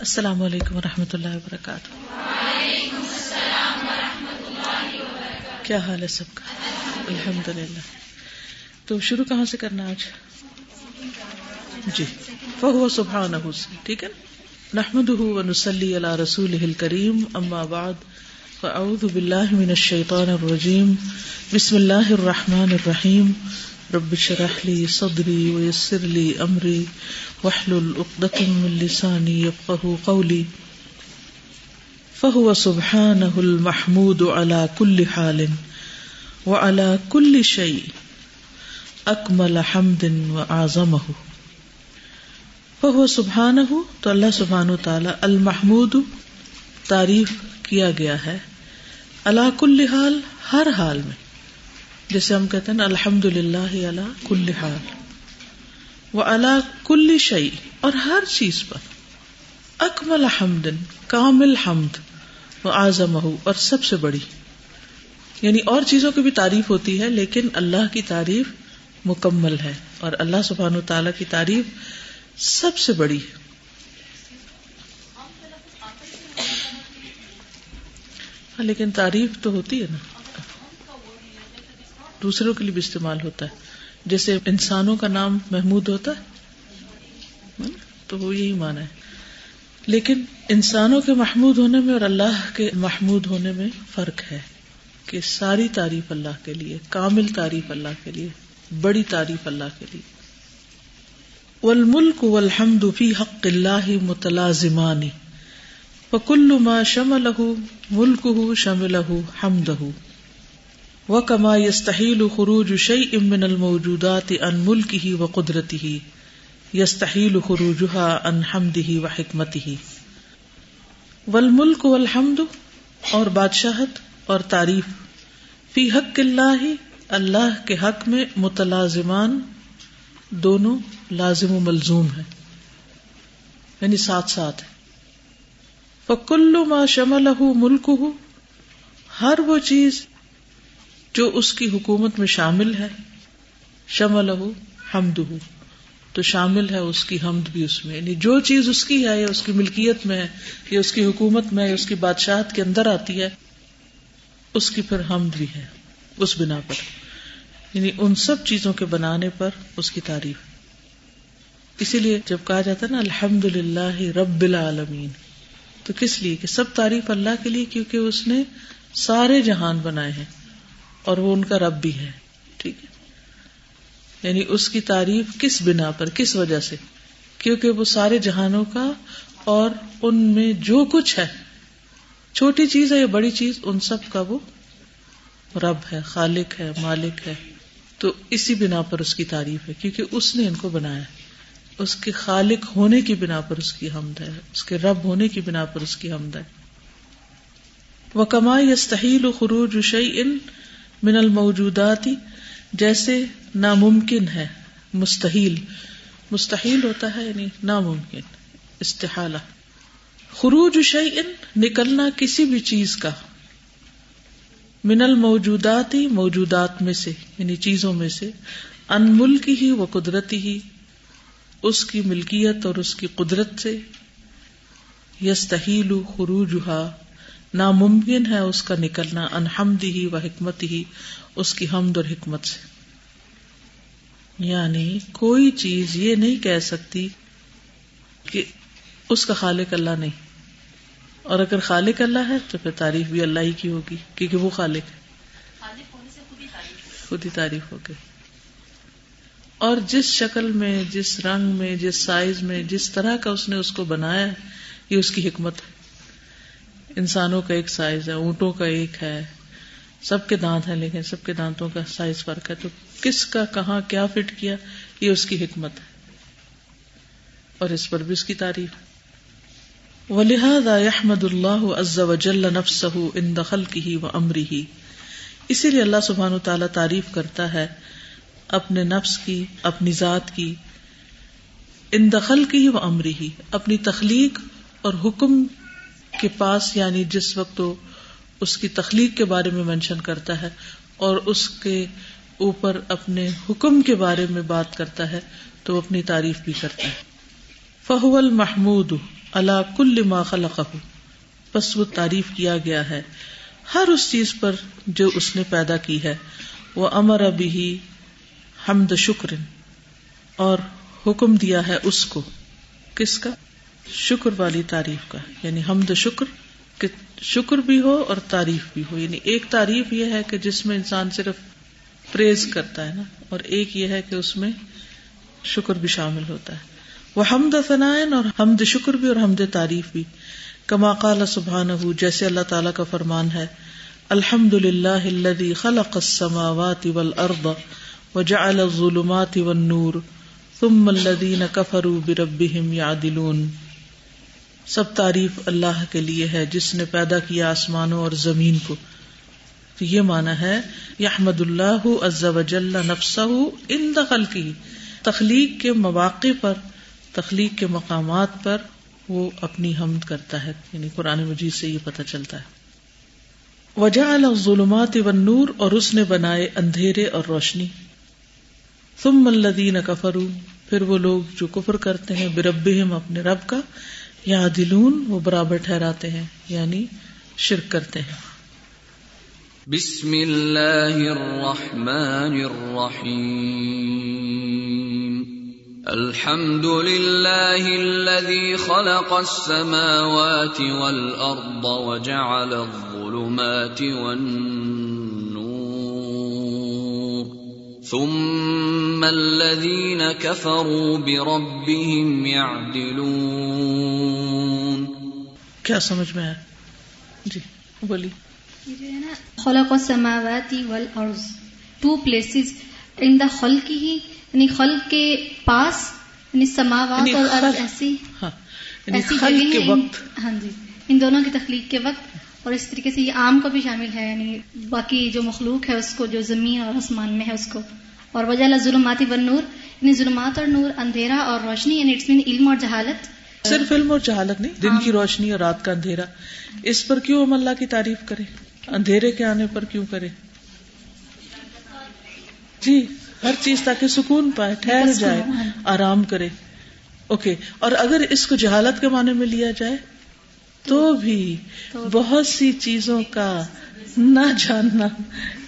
السلام علیکم و رحمۃ اللہ وبرکاتہ۔ کیا حال ہے سب کا؟ الحمد للہ تو شروع کہاں سے کرنا آج؟ جی فہو سبحان ٹھیک ہے نحمد نسلی اللہ رسول کریم اما بعد، فاعوذ باللہ من الشیطان الرجیم، بسم اللہ الرحمن الرحیم۔ رب شرح لی صدری ویسر لی امری واحلل عقدة من لساني يفقهوا قولي. فهو سبحانه المحمود على كل حال وعلى كل شيء اکمل حمد واعظمه فهو سبحانه، تو اللہ سبحانہ تعالی المحمود تعریف کیا گیا ہے اللہ کل حال، ہر حال میں۔ جیسے ہم کہتے ہیں الحمد للہ اللہ کل حال۔ وہ اللہ کل شعی اور ہر چیز پر۔ اکمل حمد، کامل حمد، وہ آزم اور سب سے بڑی۔ یعنی اور چیزوں کی بھی تعریف ہوتی ہے، لیکن اللہ کی تعریف مکمل ہے، اور اللہ سبحان و تعالی کی تعریف سب سے بڑی۔ ہے لیکن تعریف تو ہوتی ہے نا۔ دوسروں کے لیے بھی استعمال ہوتا ہے۔ جیسے انسانوں کا نام محمود ہوتا ہے، تو وہ یہی مانا ہے۔ لیکن انسانوں کے محمود ہونے میں اور اللہ کے محمود ہونے میں فرق ہے کہ ساری تعریف اللہ کے لیے، کامل تعریف اللہ کے لیے، بڑی تعریف اللہ کے لیے۔ والملک والحمد فی حق اللہ متلازمانی وکل ما شملہ ملکہ شملہ حمدہ و کما یستحیل خروج شعی امن الموجودات ان ملک ہی و قدرتی ہی یستحیل خروجہ ان حمد ہی و حکمت ہی ول ملک و الحمد اور بادشاہت اور تعریف. فی حق اللہ اللہ کے حق میں متلازمان، دونوں لازم و ملزوم ہے یعنی ساتھ ساتھ فکل ما شمل ملک ہر وہ چیز جو اس کی حکومت میں شامل ہے شمل ہو حمد ہو تو شامل ہے اس کی حمد بھی اس میں۔ یعنی جو چیز اس کی ہے، یا اس کی ملکیت میں ہے، یا اس کی حکومت میں یا اس کی بادشاہت کے اندر آتی ہے، اس کی پھر حمد بھی ہے، اس بنا پر۔ یعنی ان سب چیزوں کے بنانے پر اس کی تعریف۔ اسی لیے جب کہا جاتا ہے نا الحمد للہ رب العالمین، تو کس لیے؟ کہ سب تعریف اللہ کے لیے، کیونکہ اس نے سارے جہان بنائے ہیں۔ اور وہ ان کا رب بھی ہے، ٹھیک ہے۔ یعنی اس کی تعریف کس بنا پر، کس وجہ سے؟ کیونکہ وہ سارے جہانوں کا اور ان میں جو کچھ ہے، چھوٹی چیز ہے یا بڑی چیز، ان سب کا وہ رب ہے، خالق ہے، مالک ہے۔ تو اسی بنا پر اس کی تعریف ہے، کیونکہ اس نے ان کو بنایا اس کے خالق ہونے کی بنا پر اس کی حمد ہے، اس کے رب ہونے کی بنا پر اس کی حمد ہے۔ وہ کمائی استحیل خروج ان من الموجودات جیسے ناممکن ہے، مستحیل۔ مستحیل ہوتا ہے یعنی ناممکن، استحالہ۔ خروج شعین نکلنا کسی بھی چیز کا۔ من الموجودات ہی موجودات میں سے یعنی چیزوں میں سے۔ ان ملک ہی و قدرتی ہی اس کی ملکیت اور اس کی قدرت سے۔ یس تحیل خروج ناممکن ہے اس کا نکلنا انحمد ہی و حکمت ہی اس کی حمد اور حکمت سے۔ یعنی کوئی چیز یہ نہیں کہہ سکتی کہ اس کا خالق اللہ نہیں۔ اور اگر خالق اللہ ہے تو پھر تعریف بھی اللہ ہی کی ہوگی کیونکہ وہ خالق ہے۔ خود ہی تعریف ہو گئی اور جس شکل میں جس رنگ میں جس سائز میں جس طرح کا اس نے اس کو بنایا ہے یہ اس کی حکمت ہے۔ انسانوں کا ایک سائز ہے، اونٹوں کا ایک ہے، سب کے دانت ہیں لیکن سب کے دانتوں کا سائز فرق ہے۔ تو کس کا، کہاں کیا فٹ کیا، یہ اس کی حکمت ہے۔ اور اس پر بھی اس کی تعریف۔ و احمد اللہ عز وجل نفسہ ان دخل کی ہی و امری ہی اسی لیے اللہ سبحان تعالیٰ تعریف کرتا ہے اپنے نفس کی، اپنی ذات کی ان دخل کی ہی و امری ہی اپنی تخلیق اور حکم کے پاس یعنی جس وقت وہ اس کی تخلیق کے بارے میں مینشن کرتا ہے اور اس کے اوپر اپنے حکم کے بارے میں بات کرتا ہے، تو وہ اپنی تعریف بھی کرتا ہے۔ فہو المحمود اللہ کل ما خلقہ بس وہ تعریف کیا گیا ہے۔ ہر اس چیز پر جو اس نے پیدا کی ہے۔ وہ امر ابھی حمد شکر اور حکم دیا ہے اس کو۔ کس کا؟ شکر والی تعریف کا یعنی حمد شکر کہ شکر بھی ہو اور تعریف بھی ہو۔ یعنی ایک تعریف یہ ہے کہ جس میں انسان صرف پریز کرتا ہے نا، اور ایک یہ ہے کہ اس میں شکر بھی شامل ہوتا ہے۔ وہ حمد ثنائن اور حمد شکر بھی اور حمد تعریف بھی۔ کما قال سبحان جیسے اللہ تعالیٰ کا فرمان ہے الحمد للہ خلق السماوات والارض وجعل الظلمات والنور ثم الذين كفروا بربهم يعدلون سب تعریف اللہ کے لیے ہے، جس نے پیدا کیا آسمانوں اور زمین کو۔ تو یہ مانا ہے، یحمد اللہ عز وجل نفسہ ان دخل کی تخلیق کے مواقع پر، تخلیق کے مقامات پر وہ اپنی حمد کرتا ہے۔ یعنی قرآن مجید سے یہ پتہ چلتا ہے۔ وجہ الظلمات والنور اور اس نے بنائے اندھیرے اور روشنی۔ ثم الذین کفروا، پھر وہ لوگ جو کفر کرتے ہیں، بربہم اپنے رب کا۔ یا دلون وہ برابر ٹھہراتے ہیں یعنی شرک کرتے ہیں۔ بسم اللہ الرحمن الرحیم۔ الحمد للہ الذي خلق السماوات والارض وجعل الظلمات والنور ثم الذين كفروا بربهم يعدلون کیا سمجھ میں آیا؟ جی بولی جو ہے نا خلق السماوات والارض ٹو پلیسز ان دا خلق ہی یعنی خلق کے پاس یعنی سماوات یعنی اور ارض ایسی ہاں یعنی ایسی خلق کے وقت۔ ہاں جی ان دونوں کی تخلیق کے وقت۔ اور اس طریقے سے یہ عام کو بھی شامل ہے یعنی باقی جو مخلوق ہے اس کو جو زمین اور آسمان میں ہے اس کو۔ اور وجہ ظلماتی بن نور یعنی ظلمات اور نور اندھیرا اور روشنی یعنی اٹس مین علم اور جہالت۔ صرف علم اور جہالت نہیں دن کی روشنی اور رات کا اندھیرا۔ اس پر کیوں ہم اللہ کی تعریف کریں؟ اندھیرے کے آنے پر کیوں کریں؟ جی ہر چیز تاکہ سکون پائے ٹھہر جائے آرام کرے۔ اوکے اور اگر اس کو جہالت کے معنی میں لیا جائے تو بھی بہت سی چیزوں کا نہ جاننا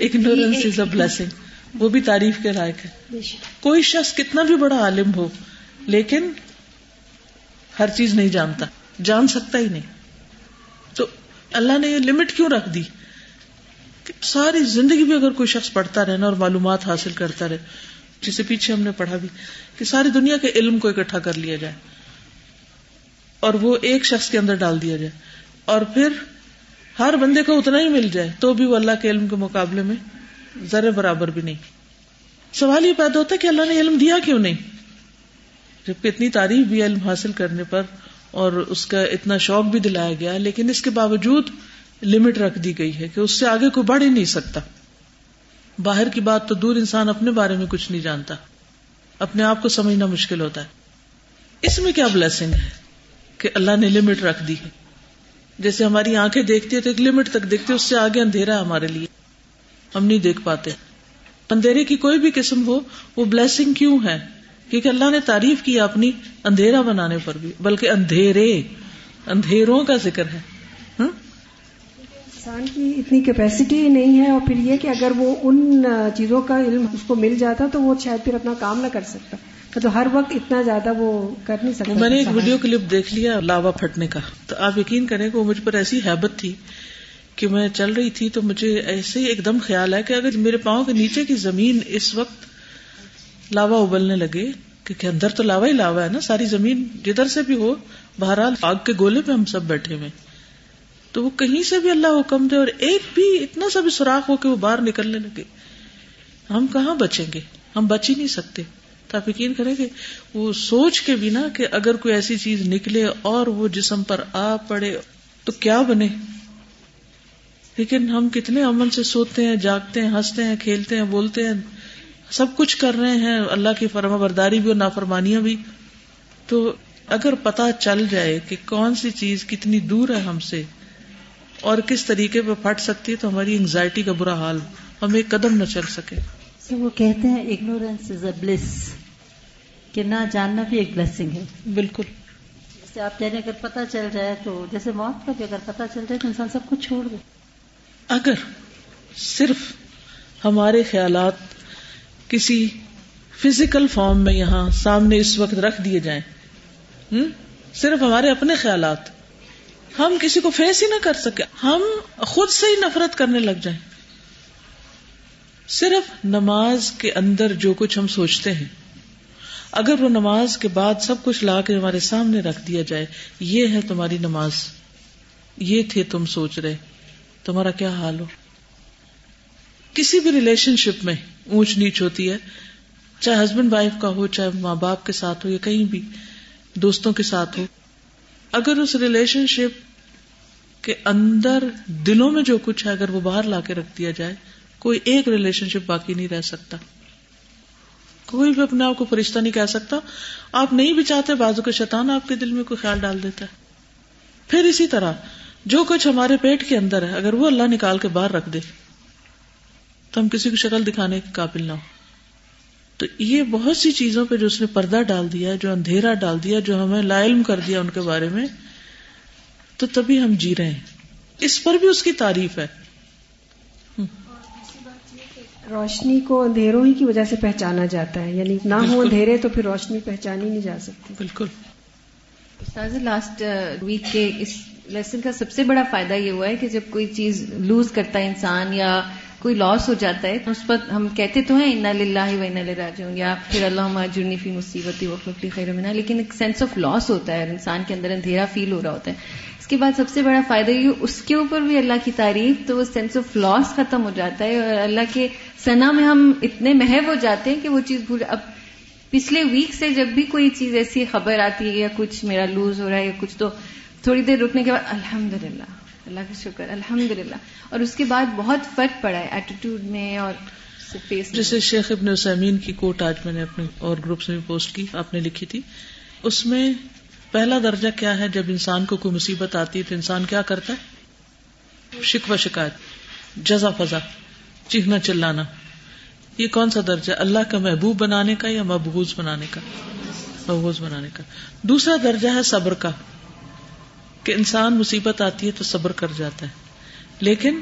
اگنورینس از اے بلیسنگ وہ بھی تعریف کے لائق ہے۔ کوئی شخص کتنا بھی بڑا عالم ہو، لیکن ہر چیز نہیں جانتا، جان سکتا ہی نہیں۔ تو اللہ نے یہ لمٹ کیوں رکھ دی؟ کہ ساری زندگی بھی اگر کوئی شخص پڑھتا رہنا اور معلومات حاصل کرتا رہے، جسے پیچھے ہم نے پڑھا بھی، کہ ساری دنیا کے علم کو اکٹھا کر لیا جائے۔ اور وہ ایک شخص کے اندر ڈال دیا جائے اور پھر ہر بندے کو اتنا ہی مل جائے تو بھی وہ اللہ کے علم کے مقابلے میں ذرے برابر بھی نہیں۔ سوال یہ پیدا ہوتا ہے کہ اللہ نے علم دیا کیوں نہیں؟ جبکہ اتنی تعریف بھی علم حاصل کرنے پر اور اس کا اتنا شوق بھی دلایا گیا، لیکن اس کے باوجود لمٹ رکھ دی گئی ہے کہ اس سے آگے کوئی بڑھ ہی نہیں سکتا۔ باہر کی بات تو دور انسان اپنے بارے میں کچھ نہیں جانتا، اپنے آپ کو سمجھنا مشکل ہوتا ہے۔ اس میں کیا بلیسنگ ہے؟ کہ اللہ نے لمٹ رکھ دی ہے۔ جیسے ہماری آنکھیں دیکھتی ہے تو ایک لمٹ تک دیکھتی ہے اس سے آگے اندھیرا ہے ہمارے لیے۔ ہم نہیں دیکھ پاتے۔ اندھیرے کی کوئی بھی قسم ہو، وہ بلیسنگ کیوں ہے؟ کیونکہ اللہ نے تعریف کی اپنی اندھیرا بنانے پر بھی۔ بلکہ اندھیرے، اندھیروں کا ذکر ہے۔ ہاں؟ انسان کی اتنی کیپیسٹی نہیں ہے، اور پھر یہ کہ اگر وہ ان چیزوں کا علم اس کو مل جاتا تو وہ شاید پھر اپنا کام نہ کر سکتا۔ تو ہر وقت اتنا زیادہ وہ کر نہیں سکتا میں نے ایک ویڈیو کلپ دیکھ لیا لاوا پھٹنے کا۔ تو آپ یقین کریں کہ وہ مجھ پر ایسی ہیبت تھی کہ میں چل رہی تھی تو مجھے ایسے ہی ایک دم خیال ہے کہ اگر میرے پاؤں کے نیچے کی زمین اس وقت لاوا ابلنے لگے کیونکہ اندر تو لاوا ہی لاوا ہے نا ساری زمین جدھر سے بھی ہو بہرحال آگ کے گولے پہ ہم سب بیٹھے ہوئے۔ تو وہ کہیں سے بھی اللہ حکم دے اور ایک بھی اتنا سا بھی سوراخ ہو کہ وہ باہر نکلنے لگے۔ ہم کہاں بچیں گے؟ ہم بچ ہی نہیں سکتے۔ آپ یقین کریں کہ وہ سوچ کے بھی نا کہ اگر کوئی ایسی چیز نکلے اور وہ جسم پر آ پڑے تو کیا بنے؟ لیکن ہم کتنے امن سے سوتے ہیں، جاگتے ہیں، ہنستے ہیں، کھیلتے ہیں، بولتے ہیں، سب کچھ کر رہے ہیں، اللہ کی فرما برداری بھی اور نافرمانیاں بھی۔ تو اگر پتا چل جائے کہ کون سی چیز کتنی دور ہے ہم سے اور کس طریقے پہ پھٹ سکتی ہے، تو ہماری انگزائٹی کا برا حال ہم ایک قدم نہ چل سکے۔ وہ کہتے ہیں اگنورینس از اے بلس کہ نہ جاننا بھی ایک بلیسنگ ہے۔ بالکل۔ جیسے آپ کہہ رہے ہیں اگر پتہ چل جائے تو جیسے موت کا بھی اگر پتہ چل جائے تو انسان سب کچھ چھوڑ دے۔ اگر صرف ہمارے خیالات کسی فزیکل فارم میں یہاں سامنے اس وقت رکھ دیے جائیں ہم؟ صرف ہمارے اپنے خیالات۔ ہم کسی کو فیس ہی نہ کر سکے ہم خود سے ہی نفرت کرنے لگ جائیں۔ صرف نماز کے اندر جو کچھ ہم سوچتے ہیں اگر وہ نماز کے بعد سب کچھ لا کے ہمارے سامنے رکھ دیا جائے، یہ ہے تمہاری نماز۔ یہ تھے تم سوچ رہے۔ تمہارا کیا حال ہو؟ کسی بھی ریلیشن شپ میں اونچ نیچ ہوتی ہے، چاہے ہسبینڈ وائف کا ہو، چاہے ماں باپ کے ساتھ ہو یا کہیں بھی، دوستوں کے ساتھ ہو۔ اگر اس ریلیشن شپ کے اندر دلوں میں جو کچھ ہے، اگر وہ باہر لا کے رکھ دیا جائے، کوئی ایک ریلیشن شپ باقی نہیں رہ سکتا۔ کوئی بھی اپنے آپ کو فرشتہ نہیں کہہ سکتا۔ آپ نہیں بھی چاہتے، بازو کے شیطان آپ کے دل میں کوئی خیال ڈال دیتا ہے۔ پھر اسی طرح، جو کچھ ہمارے پیٹ کے اندر ہے، اگر وہ اللہ نکال کے باہر رکھ دے، تو ہم کسی کو شکل دکھانے کے قابل نہ ہو تو یہ بہت سی چیزوں پہ جو اس نے پردہ ڈال دیا جو اندھیرا ڈال دیا جو ہمیں لا علم کر دیا ان کے بارے میں، تو تبھی ہم جی رہے ہیں۔ اس پر بھی اس کی تعریف ہے۔ روشنی کو اندھیروں ہی کی وجہ سے پہچانا جاتا ہے۔ یعنی نہ ہو اندھیرے تو پھر روشنی پہچانی نہیں جا سکتی۔ بالکل۔ استاذ لاسٹ ویک کے اس لیسن کا سب سے بڑا فائدہ یہ ہوا ہے کہ جب کوئی چیز لوز کرتا ہے انسان یا کوئی لاس ہو جاتا ہے اس پر ہم کہتے تو ہیں انا للہ و انا راجعون یا پھر اللہ جرنی فی مصیبتی وقفی خیر منا لیکن ایک سینس آف لاس ہوتا ہے۔ انسان کے اندر اندھیرا فیل ہو رہا ہوتا ہے۔ کے بعد سب سے بڑا فائدہ یہ اس کے اوپر بھی اللہ کی تعریف تو وہ سینس آف لاس ختم ہو جاتا ہے اور اللہ کے سنا میں ہم اتنے محب ہو جاتے ہیں کہ وہ چیز بھول اب پچھلے ویک سے جب بھی کوئی چیز ایسی خبر آتی ہے یا کچھ میرا لوز ہو رہا ہے یا کچھ، تو تھوڑی دیر رکنے کے بعد الحمد للہ اللہ کا شکر الحمد للہ اور اس کے بعد بہت فرق پڑا ہے ایٹیٹیوڈ میں اور جیسے شیخ ابن اسامین کی کوٹ آج میں نے اپنے اور گروپس میں پوسٹ کی، آپ نے لکھی تھی۔ اس میں پہلا درجہ کیا ہے جب انسان کو کوئی مصیبت آتی ہے تو انسان کیا کرتا ہے؟ شکوہ شکایت، جزا فضا، چیخنا چلانا۔ یہ کون سا درجہ؟ اللہ کا محبوب بنانے کا یا محبوز بنانے کا؟ محبوز بنانے کا۔ دوسرا درجہ ہے صبر کا۔ کہ انسان مصیبت آتی ہے تو صبر کر جاتا ہے۔ لیکن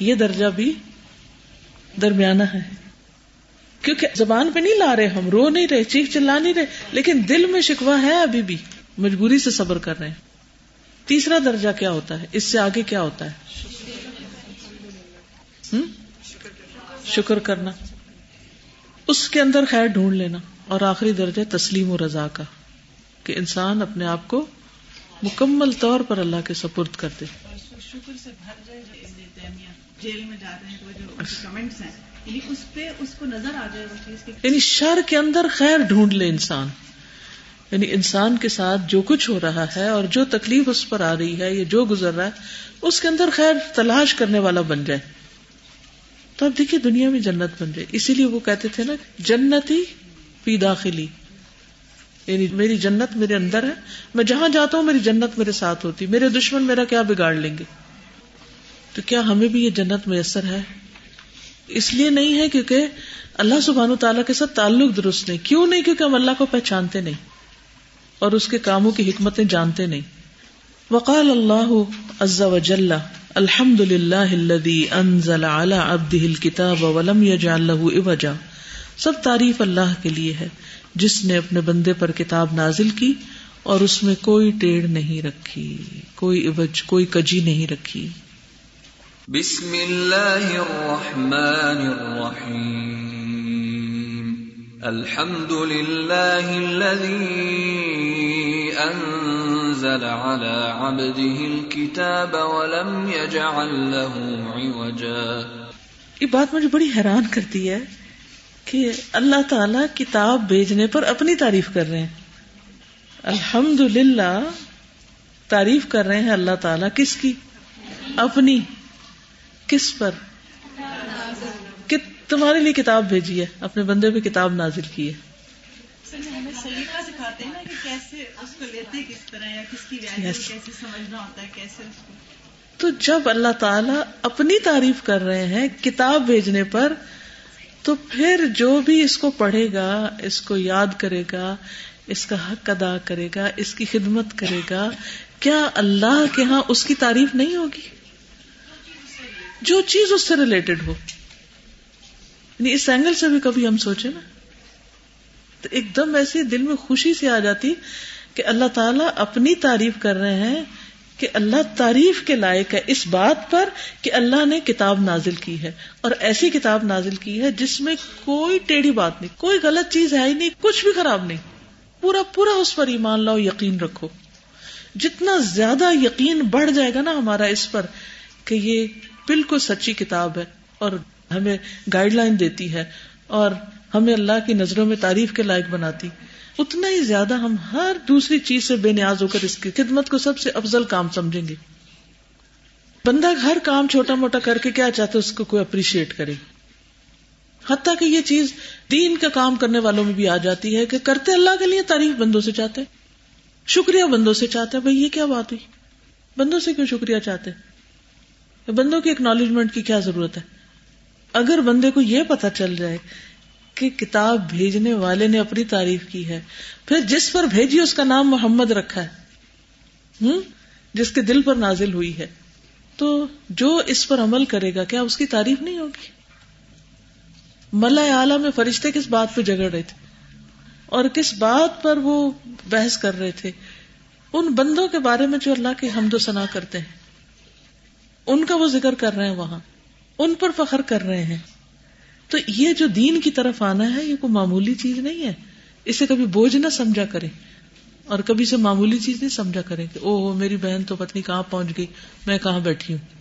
یہ درجہ بھی درمیانہ ہے۔ کیونکہ زبان پہ نہیں لا رہے ہم رو نہیں رہے چیخ چلا نہیں رہے لیکن دل میں شکوا ہے ابھی بھی۔ مجبوری سے صبر کر رہے ہیں۔ تیسرا درجہ کیا ہوتا ہے؟ اس سے آگے کیا ہوتا ہے؟ شکر کرنا۔ اس کے اندر خیر ڈھونڈ لینا۔ اور آخری درجہ تسلیم و رضا کا کہ انسان اپنے آپ کو مکمل طور پر اللہ کے سپرد کر دے۔ شکر سے بھر جائے جیل میں جا رہے ہیں جو کمنٹس ہیں یعنی اس پہ اس کو نظر آ جائے وہ چیز یعنی شر کے اندر خیر ڈھونڈ لے انسان۔ یعنی انسان کے ساتھ جو کچھ ہو رہا ہے اور جو تکلیف اس پر آ رہی ہے یا جو گزر رہا ہے، اس کے اندر خیر تلاش کرنے والا بن جائے۔ تو اب دیکھیے دنیا میں جنت بن جائے۔ اسی لیے وہ کہتے تھے نا، جنتی پی داخلی۔ یعنی میری جنت میرے اندر ہے، میں جہاں جاتا ہوں میری جنت میرے ساتھ ہوتی، میرے دشمن میرا کیا بگاڑ لیں گے؟ تو کیا ہمیں بھی یہ جنت میسر ہے؟ اس لیے نہیں ہے کیونکہ اللہ سبحان تعالیٰ کے ساتھ تعلق درست نہیں۔ کیوں نہیں؟ کیونکہ ہم اللہ کو پہچانتے نہیں اور اس کے کاموں کی حکمتیں جانتے نہیں۔ وقال اللہ عز وجل الحمد للہ انزل على عبده الكتاب ولم يجعل له عوجا۔ سب تعریف اللہ کے لیے ہے، جس نے اپنے بندے پر کتاب نازل کی اور اس میں کوئی ٹیڑھ نہیں رکھی، کوئی عوج، کوئی کجی نہیں رکھی۔ بسم اللہ الرحمن الرحیم الحمد للہ الذي انزل على عبده الكتاب ولم يجعل له عوجا یہ بات مجھے بڑی حیران کرتی ہے کہ اللہ تعالی کتاب بھیجنے پر اپنی تعریف کر رہے ہیں۔ الحمد للہ تعریف کر رہے ہیں اللہ تعالیٰ کس کی؟ اپنی۔ کس پر؟ کہ تمہارے لیے کتاب بھیجی ہے اپنے بندے پہ کتاب نازل کی ہے۔ تو جب اللہ تعالیٰ اپنی تعریف کر رہے ہیں کتاب بھیجنے پر تو پھر جو بھی اس کو پڑھے گا اس کو یاد کرے گا اس کا حق ادا کرے گا اس کی خدمت کرے گا کیا اللہ کے ہاں اس کی تعریف نہیں ہوگی؟ جو چیز اس سے ریلیٹڈ ہو۔ یعنی اس اینگل سے بھی کبھی ہم سوچے نا۔ تو ایک دم ایسی دل میں خوشی سی آ جاتی کہ اللہ تعالیٰ اپنی تعریف کر رہے ہیں کہ اللہ تعریف کے لائق ہے اس بات پر کہ اللہ نے کتاب نازل کی ہے۔ اور ایسی کتاب نازل کی ہے جس میں کوئی ٹیڑھی بات نہیں، کوئی غلط چیز ہے ہی نہیں، کچھ بھی خراب نہیں۔ پورا پورا اس پر ایمان لاؤ، یقین رکھو۔ جتنا زیادہ یقین بڑھ جائے گا نا ہمارا اس پر کہ یہ بالکل سچی کتاب ہے اور ہمیں گائیڈ لائن دیتی ہے اور ہمیں اللہ کی نظروں میں تعریف کے لائق بناتی۔ اتنا ہی زیادہ ہم ہر دوسری چیز سے بے نیاز ہو کر اس کی خدمت کو سب سے افضل کام سمجھیں گے۔ بندہ ہر کام چھوٹا موٹا کر کے کیا چاہتا اس کو کوئی اپریشیٹ کرے۔ حتیٰ کہ یہ چیز دین کا کام کرنے والوں میں بھی آ جاتی ہے کہ کرتے اللہ کے لیے تعریف بندوں سے چاہتے شکریہ بندوں سے چاہتے بھائی یہ کیا بات ہوئی؟ بندوں سے کیوں شکریہ چاہتے بندوں کی اکنالجمنٹ کی کیا ضرورت ہے؟ اگر بندے کو یہ پتا چل جائے کہ کتاب بھیجنے والے نے اپنی تعریف کی ہے، پھر جس پر بھیجی اس کا نام محمد رکھا ہے جس کے دل پر نازل ہوئی ہے، تو جو اس پر عمل کرے گا، کیا اس کی تعریف نہیں ہوگی؟ ملا اعلی میں فرشتے کس بات پہ جگڑ رہے تھے؟ اور کس بات پر وہ بحث کر رہے تھے؟ ان بندوں کے بارے میں جو اللہ کے حمد و ثنا کرتے ہیں۔ ان کا وہ ذکر کر رہے ہیں وہاں، ان پر فخر کر رہے ہیں۔ تو یہ جو دین کی طرف آنا ہے، یہ کوئی معمولی چیز نہیں ہے۔ اسے کبھی بوجھ نہ سمجھا کرے اور کبھی سے معمولی چیز نہیں سمجھا کرے کہ او میری بہن تو پتنی کہاں پہنچ گئی، میں کہاں بیٹھی ہوں۔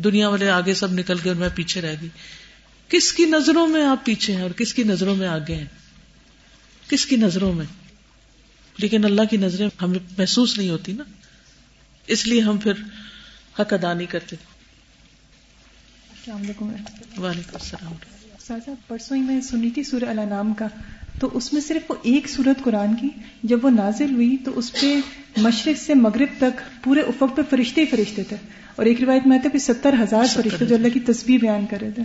دنیا والے آگے سب نکل گئے اور میں پیچھے رہ گئی۔ کس کی نظروں میں آپ پیچھے ہیں اور کس کی نظروں میں آگے ہیں؟ کس کی نظروں میں؟ لیکن اللہ کی نظریں ہمیں محسوس نہیں ہوتی نا۔ اس لیے ہم پھر حق ادا نہیں کرتے۔ السلام علیکم۔ وعلیکم السلام۔ سازا پرسوں ہی میں سنی تھی سورہ الانام کا۔ تو اس میں صرف وہ ایک سورت قرآن کی جب وہ نازل ہوئی تو اس پہ مشرق سے مغرب تک پورے افق پہ فرشتے ہی فرشتے تھے۔ اور ایک روایت میں آتے کہ ستر ہزار فرشتے جو اللہ کی تصویر بیان کر رہے تھے۔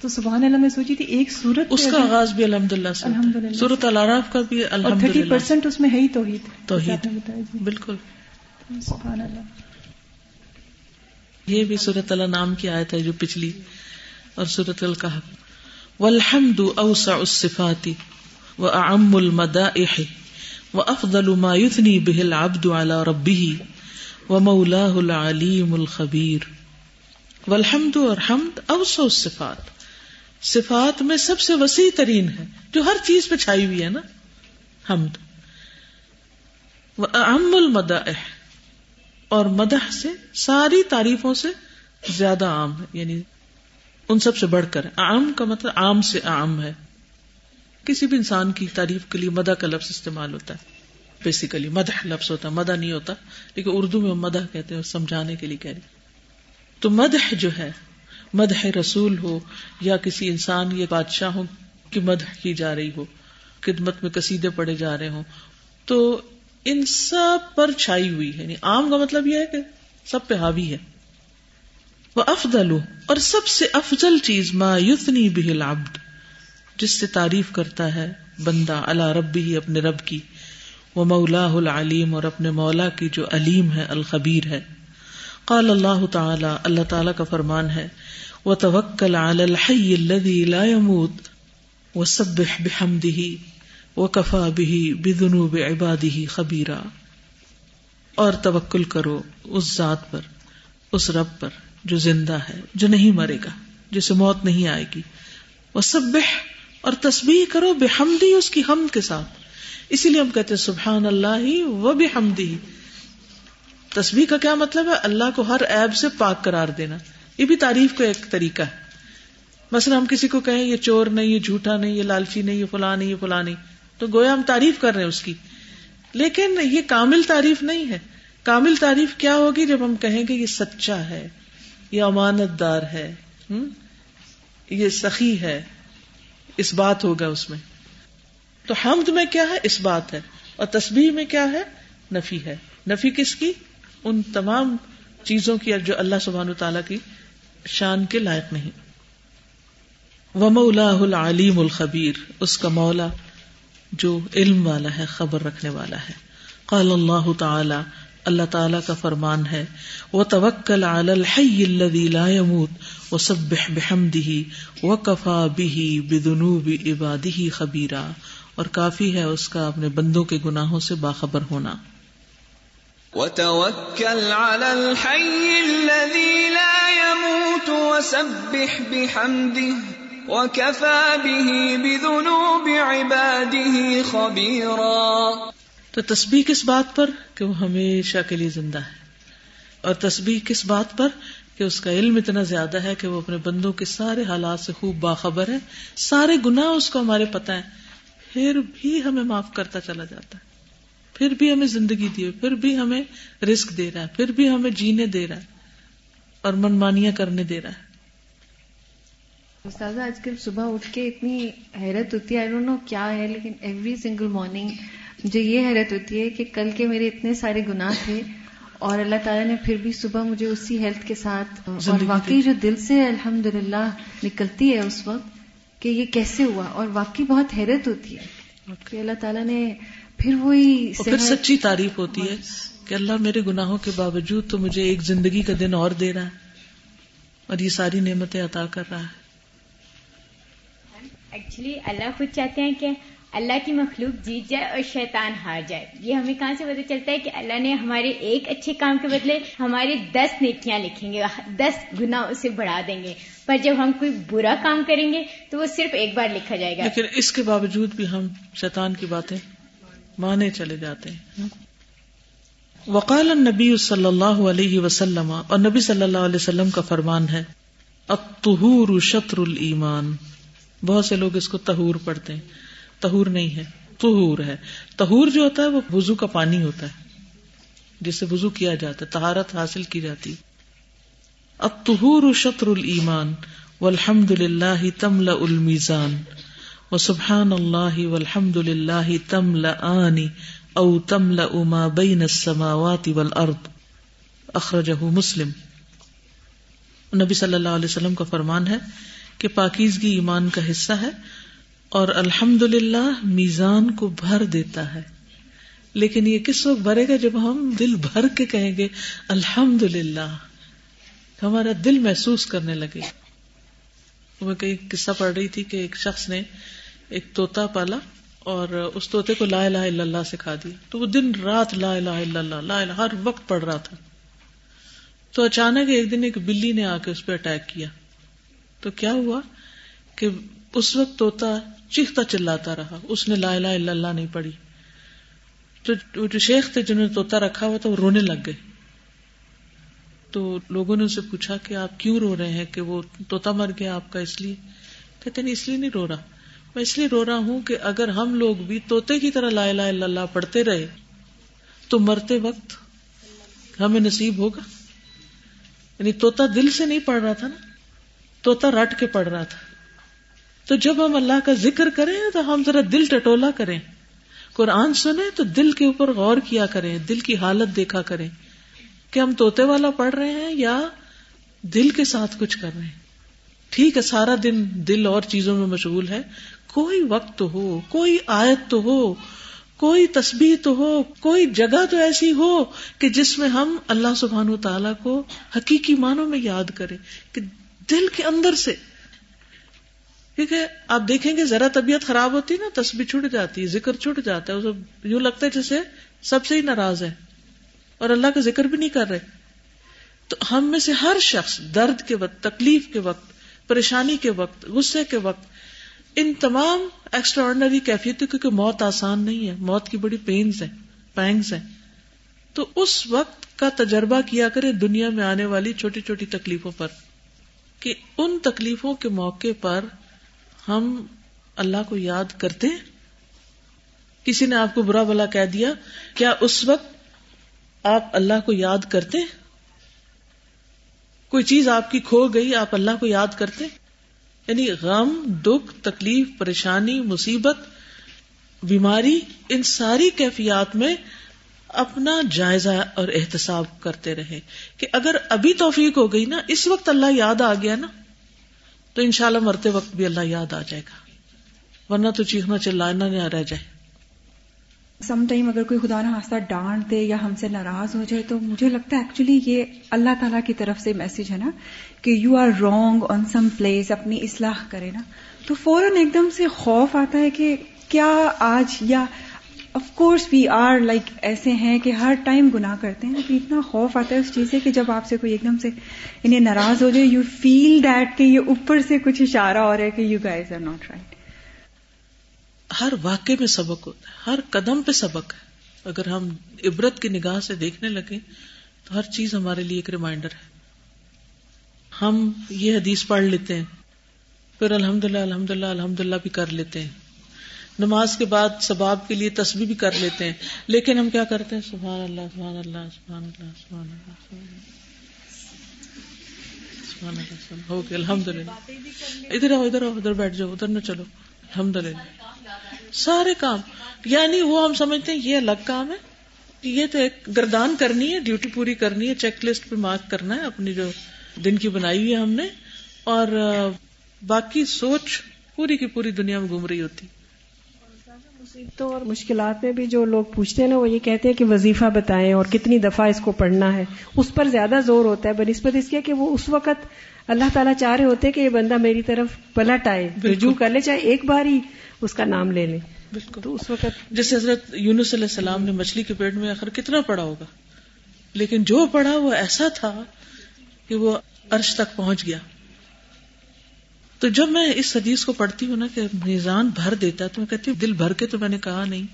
تو سبحان اللہ میں سوچی تھی ایک سورت اس کا آغاز بھی الحمد للہ سے الحمد للہ سورت العراف کا بھی الحمد تھرٹی پرسینٹ اس میں ہے ہی توحید۔ توحید۔ جی۔ بالکل۔ سبحان اللہ۔ یہ بھی سورت اللہ نام کی آیت ہے جو پچھلی اور سورت القحف۔ والحمد اوسع الصفات واعم المدائح وافضل ما يثني به العبد على ربه ومولاه العليم الخبير۔ والحمد اور حمد اوسع الصفات۔ صفات میں سب سے وسیع ترین ہے، جو ہر چیز پہ چھائی ہوئی ہے نا، حمد۔ واعم المدائح اور مدح سے ساری تعریفوں سے زیادہ عام ہے یعنی ان سب سے بڑھ کر۔ عام کا مطلب عام سے عام ہے۔ کسی بھی انسان کی تعریف کے لیے مدح کا لفظ استعمال ہوتا ہے۔ بیسیکلی مدح لفظ ہوتا ہے، مدح نہیں ہوتا۔ لیکن اردو میں ہم مدح کہتے ہیں سمجھانے کے لیے کہہ رہے تو مدح جو ہے، مدح رسول ہو یا کسی انسان یا بادشاہوں کی مدح کی جا رہی ہو، خدمت میں کسیدے پڑے جا رہے ہوں، تو ان سب پر چھائی ہوئی ہے۔ یعنی عام کا مطلب یہ ہے کہ سب پہ حاوی ہے۔ وہ افضل اور سب سے افضل چیز، ما یتنی بھی العبد، جس سے تعریف کرتا ہے بندہ اللہ رب ہی اپنے رب کی۔ وہ مولا العلیم اور اپنے مولا کی جو علیم ہے، الخبیر ہے۔ قال اللہ تعالی اللہ تعالی کا فرمان ہے۔ وہ توکل الحی الذی لا يموت، وسبح بحمدہ وہ کفا بھی بدنو بے عبادی خبیرا۔ اور توکل کرو اس ذات پر، اس رب پر جو زندہ ہے، جو نہیں مرے گا، جسے موت نہیں آئے گی۔ وہ سب اور تسبیح کرو بے حمدی اس کی حمد کے ساتھ۔ اسی لیے ہم کہتے ہیں سبحان اللہ ہی وہ بھی حمدی تسبیح کا کیا مطلب ہے؟ اللہ کو ہر عیب سے پاک قرار دینا۔ یہ بھی تعریف کا ایک طریقہ ہے۔ مثلا ہم کسی کو کہیں، یہ چور نہیں، یہ جھوٹا نہیں، یہ لالچی نہیں، یہ فلاں نہیں، یہ فلاں نہیں۔ تو گویا ہم تعریف کر رہے ہیں اس کی۔ لیکن یہ کامل تعریف نہیں ہے۔ کامل تعریف کیا ہوگی جب ہم کہیں گے یہ سچا ہے، یہ امانت دار ہے یہ سخی ہے۔ اس بات ہوگا اس میں۔ تو حمد میں کیا ہے؟ اس بات ہے۔ اور تسبیح میں کیا ہے؟ نفی ہے۔ نفی کس کی؟ ان تمام چیزوں کی جو اللہ سبحان تعالی کی شان کے لائق نہیں۔ وہ مولا العلیم الخبیر اس کا مولا جو علم والا ہے، خبر رکھنے والا ہے۔ قال اللہ تعالی اللہ تعالی کا فرمان ہے وہ توکل الحی الذی لا يموت، وسبح بحمده وکفا به بذنوب عباده خبیرا اور کافی ہے اس کا اپنے بندوں کے گناہوں سے باخبر ہونا۔ وتوكل على الحي الذي لا يموت، وسبح بحمده۔ وكفى به بذنوب عباده خبيرا تو تسبیح کس بات پر؟ کہ وہ ہمیشہ کے لیے زندہ ہے۔ اور تسبیح کس بات پر؟ کہ اس کا علم اتنا زیادہ ہے کہ وہ اپنے بندوں کے سارے حالات سے خوب باخبر ہے۔ سارے گناہ اس کو ہمارے پتہ ہیں۔ پھر بھی ہمیں معاف کرتا چلا جاتا ہے۔ پھر بھی ہمیں زندگی دیے پھر بھی ہمیں رسک دے رہا ہے۔ پھر بھی ہمیں جینے دے رہا ہے۔ اور منمانیاں کرنے دے رہا ہے۔ استاذہ آج کل صبح اٹھ کے اتنی حیرت ہوتی ہے۔ آئی ڈونٹ نو کیا ہے لیکن ایوری سنگل مارننگ مجھے یہ حیرت ہوتی ہے کہ کل کے میرے اتنے سارے گناہ تھے اور اللہ تعالیٰ نے پھر بھی صبح مجھے اسی ہیلتھ کے ساتھ اور واقعی جو دل سے الحمد للہ نکلتی ہے اس وقت کہ یہ کیسے ہوا اور واقعی بہت حیرت ہوتی ہے کہ اللہ تعالیٰ نے پھر وہی پھر سچی تعریف ہوتی ہے کہ اللہ میرے گناہوں کے باوجود تو مجھے ایک زندگی کا دن اور دے رہا ہے اور یہ ساری نعمتیں عطا کر رہا ہے۔ ایکچولی اللہ خود چاہتے ہیں کہ اللہ کی مخلوق جیت جائے اور شیطان ہار جائے۔ یہ ہمیں کہاں سے پتہ چلتا ہے کہ اللہ نے ہمارے ایک اچھے کام کے بدلے ہمارے دس نیکیاں لکھیں گے، دس گنا اسے بڑھا دیں گے۔ پر جب ہم کوئی برا کام کریں گے تو وہ صرف ایک بار لکھا جائے گا۔ لیکن اس کے باوجود بھی ہم شیطان کی باتیں مانے چلے جاتے ہیں۔ وقال النبی صلی اللہ علیہ وسلم، اور نبی صلی اللہ علیہ وسلم کا فرمان ہے، الطہور شطر الایمان۔ بہت سے لوگ اس کو تہور پڑھتے ہیں۔ تہور نہیں ہے، طہور ہے۔ تہور جو ہوتا ہے وہ وضو کا پانی ہوتا ہے جس سے وضو کیا جاتا ہے، طہارت حاصل کی جاتی الطہور شطر الایمان والحمد للہ تملا المیزان و سبحان اللہ والحمد للہ تملأان او تملأ ما بین السماوات والارض۔ اخرجہ مسلم۔ نبی صلی اللہ علیہ وسلم کا فرمان ہے کہ پاکیزگی ایمان کا حصہ ہے اور الحمد للہ میزان کو بھر دیتا ہے۔ لیکن یہ کس وقت بھرے گا جب ہم دل بھر کے کہیں گے الحمد للہ ہمارا دل محسوس کرنے لگے۔ میں کئی قصہ پڑھ رہی تھی کہ ایک شخص نے ایک توتا پالا اور اس طوطے کو لا الہ الا اللہ سکھا دیا۔ تو وہ دن رات لا الہ الا اللہ، لا الہ، ہر وقت پڑھ رہا تھا۔ تو اچانک ایک دن ایک بلی نے آ کے اس پہ اٹیک کیا۔ تو کیا ہوا کہ اس وقت توتا چیختا چلاتا رہا، اس نے لا الہ الا اللہ نہیں پڑھی۔ تو جو شیخ تھے جنہوں نے توتا رکھا ہوا تھا، وہ رونے لگ گئے۔ تو لوگوں نے اسے پوچھا کہ آپ کیوں رو رہے ہیں کہ وہ توتا مر گیا آپ کا اس لیے؟ کہتے نہیں، اس لیے نہیں رو رہا۔ میں اس لیے رو رہا ہوں کہ اگر ہم لوگ بھی توتے کی طرح لا الہ الا اللہ پڑھتے رہے، تو مرتے وقت ہمیں نصیب ہوگا۔ یعنی توتا دل سے نہیں پڑھ رہا تھا نا؟ توتا رٹ کے پڑھ رہا تھا۔ تو جب ہم اللہ کا ذکر کریں تو ہم ذرا دل ٹٹولا کریں۔ قرآن سنیں تو دل کے اوپر غور کیا کریں، دل کی حالت دیکھا کریں۔ کہ ہم توتے والا پڑھ رہے ہیں یا دل کے ساتھ کچھ کر رہے ہیں۔ ٹھیک ہے، سارا دن دل اور چیزوں میں مشغول ہے۔ کوئی وقت تو ہو، کوئی آیت تو ہو، کوئی تسبیح تو ہو، کوئی جگہ تو ایسی ہو کہ جس میں ہم اللہ سبحان و تعالی کو حقیقی معنوں میں یاد کریں کہ دل کے اندر سے۔ کیونکہ آپ دیکھیں گے ذرا طبیعت خراب ہوتی نا، تسبیح چھٹ جاتی ہے، ذکر چھٹ جاتا ہے۔ یوں لگتا ہے جیسے سب سے ہی ناراض ہے اور اللہ کا ذکر بھی نہیں کر رہے۔ تو ہم میں سے ہر شخص درد کے وقت، تکلیف کے وقت، پریشانی کے وقت، غصے کے وقت، ان تمام ایکسٹرا آرڈنری کیفیتوں کیونکہ موت آسان نہیں ہے۔ موت کی بڑی پینز ہیں پینگز ہیں۔ تو اس وقت کا تجربہ کیا کرے دنیا میں آنے والی چھوٹی چھوٹی تکلیفوں پر۔ کہ ان تکلیفوں کے موقع پر ہم اللہ کو یاد کرتے کسی نے آپ کو برا بلا کہہ دیا، کیا اس وقت آپ اللہ کو یاد کرتے کوئی چیز آپ کی کھو گئی، آپ اللہ کو یاد کرتے یعنی غم، دکھ، تکلیف، پریشانی، مصیبت، بیماری، ان ساری کیفیات میں اپنا جائزہ اور احتساب کرتے رہے کہ اگر ابھی توفیق ہو گئی نا، اس وقت اللہ یاد آ گیا نا، تو انشاءاللہ مرتے وقت بھی اللہ یاد آ جائے گا۔ ورنہ تو چیخنا چلانا نہ رہ جائے۔ سم ٹائم اگر کوئی خدا نہ ڈانٹ دے یا ہم سے ناراض ہو جائے، تو مجھے لگتا ہے ایکچولی یہ اللہ تعالیٰ کی طرف سے میسج ہے نا کہ you are wrong on some place اپنی اصلاح کرے نا۔ تو فوراً ایک دم سے خوف آتا ہے کہ کیا آج یا of course we are like ایسے ہیں کہ ہر ٹائم گناہ کرتے ہیں، لیکن اتنا خوف آتا ہے اس چیز سے کہ جب آپ سے کوئی ایک دم سے انہیں ناراض ہو جائے یو فیل دیٹ کہ یہ اوپر سے کچھ اشارہ ہو رہا ہے کہ you guys are not right ہر واقعے میں سبق ہوتا ہے، ہر قدم پہ سبق ہے۔ اگر ہم عبرت کی نگاہ سے دیکھنے لگے تو ہر چیز ہمارے لیے ایک ریمائنڈر ہے۔ ہم یہ حدیث پڑھ لیتے ہیں، پھر الحمد للہ الحمد للہ الحمد للہ بھی کر لیتے ہیں۔ نماز کے بعد ثباب کے لیے تصویر بھی کر لیتے ہیں۔ لیکن ہم کیا کرتے ہیں؟ سبحان اللہ سبحان اللہ سبحان اللہ سبحان اللہ سبحان اللہ ہو گیا الحمد للہ ادھر آؤ ادھر آؤ، ادھر بیٹھ جاؤ، ادھر نہ چلو۔ الحمد للہ سارے کام۔ یعنی وہ ہم سمجھتے ہیں یہ الگ کام ہے۔ یہ تو ایک گردان کرنی ہے، ڈیوٹی پوری کرنی ہے، چیک لسٹ پہ مارک کرنا ہے، اپنی جو دن کی بنائی ہوئی ہے ہم نے۔ اور، باقی سوچ پوری کی پوری دنیا میں گھوم رہی ہوتی۔ مصیبتوں اور مشکلات میں بھی جو لوگ پوچھتے ہیں نا وہ یہ کہتے ہیں کہ وظیفہ بتائیں اور کتنی دفعہ اس کو پڑھنا ہے۔ اس پر زیادہ زور ہوتا ہے بنسبت اس کے کہ وہ اس وقت اللہ تعالیٰ چاہ رہے ہوتے کہ یہ بندہ میری طرف پلٹ آئے رجوع کر لے چاہے ایک بار ہی اس کا نام لے لے۔ بالکل۔ تو اس وقت جیسے حضرت یونس علیہ السلام نے مچھلی کے پیٹ میں آخر کتنا پڑا ہوگا لیکن جو پڑا وہ ایسا تھا کہ وہ عرش تک پہنچ گیا۔ تو جب میں اس حدیث کو پڑھتی ہوں نا کہ میزان بھر دیتا ہے، تو میں کہتی ہوں، دل بھر کے تو میں نے کہا نہیں،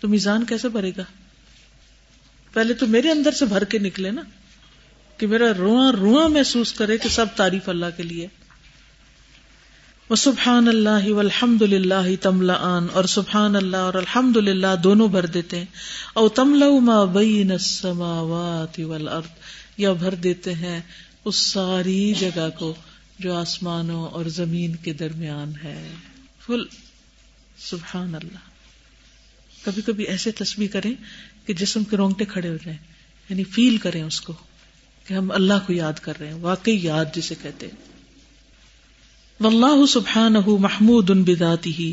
تو میزان کیسے بھرے گا؟ پہلے تو میرے اندر سے بھر کے نکلے نا، کہ میرا رواں رواں محسوس کرے کہ سب تعریف اللہ کے لیے۔ وہ سبحان اللہ الحمد للہ تملا اور سبحان اللہ اور الحمد للہ دونوں بھر دیتے ہیں۔ او تملا ما بین السماوات والارض، یا بھر دیتے ہیں اس ساری جگہ کو۔ جو آسمانوں اور زمین کے درمیان ہے۔ فل سبحان اللہ کبھی کبھی ایسے تصویر کریں کہ جسم کے رونگٹے کھڑے ہو جائیں یعنی فیل کریں اس کو کہ ہم اللہ کو یاد کر رہے ہیں، واقعی یاد جسے کہتے واللہ سبحانہ محمود بذاته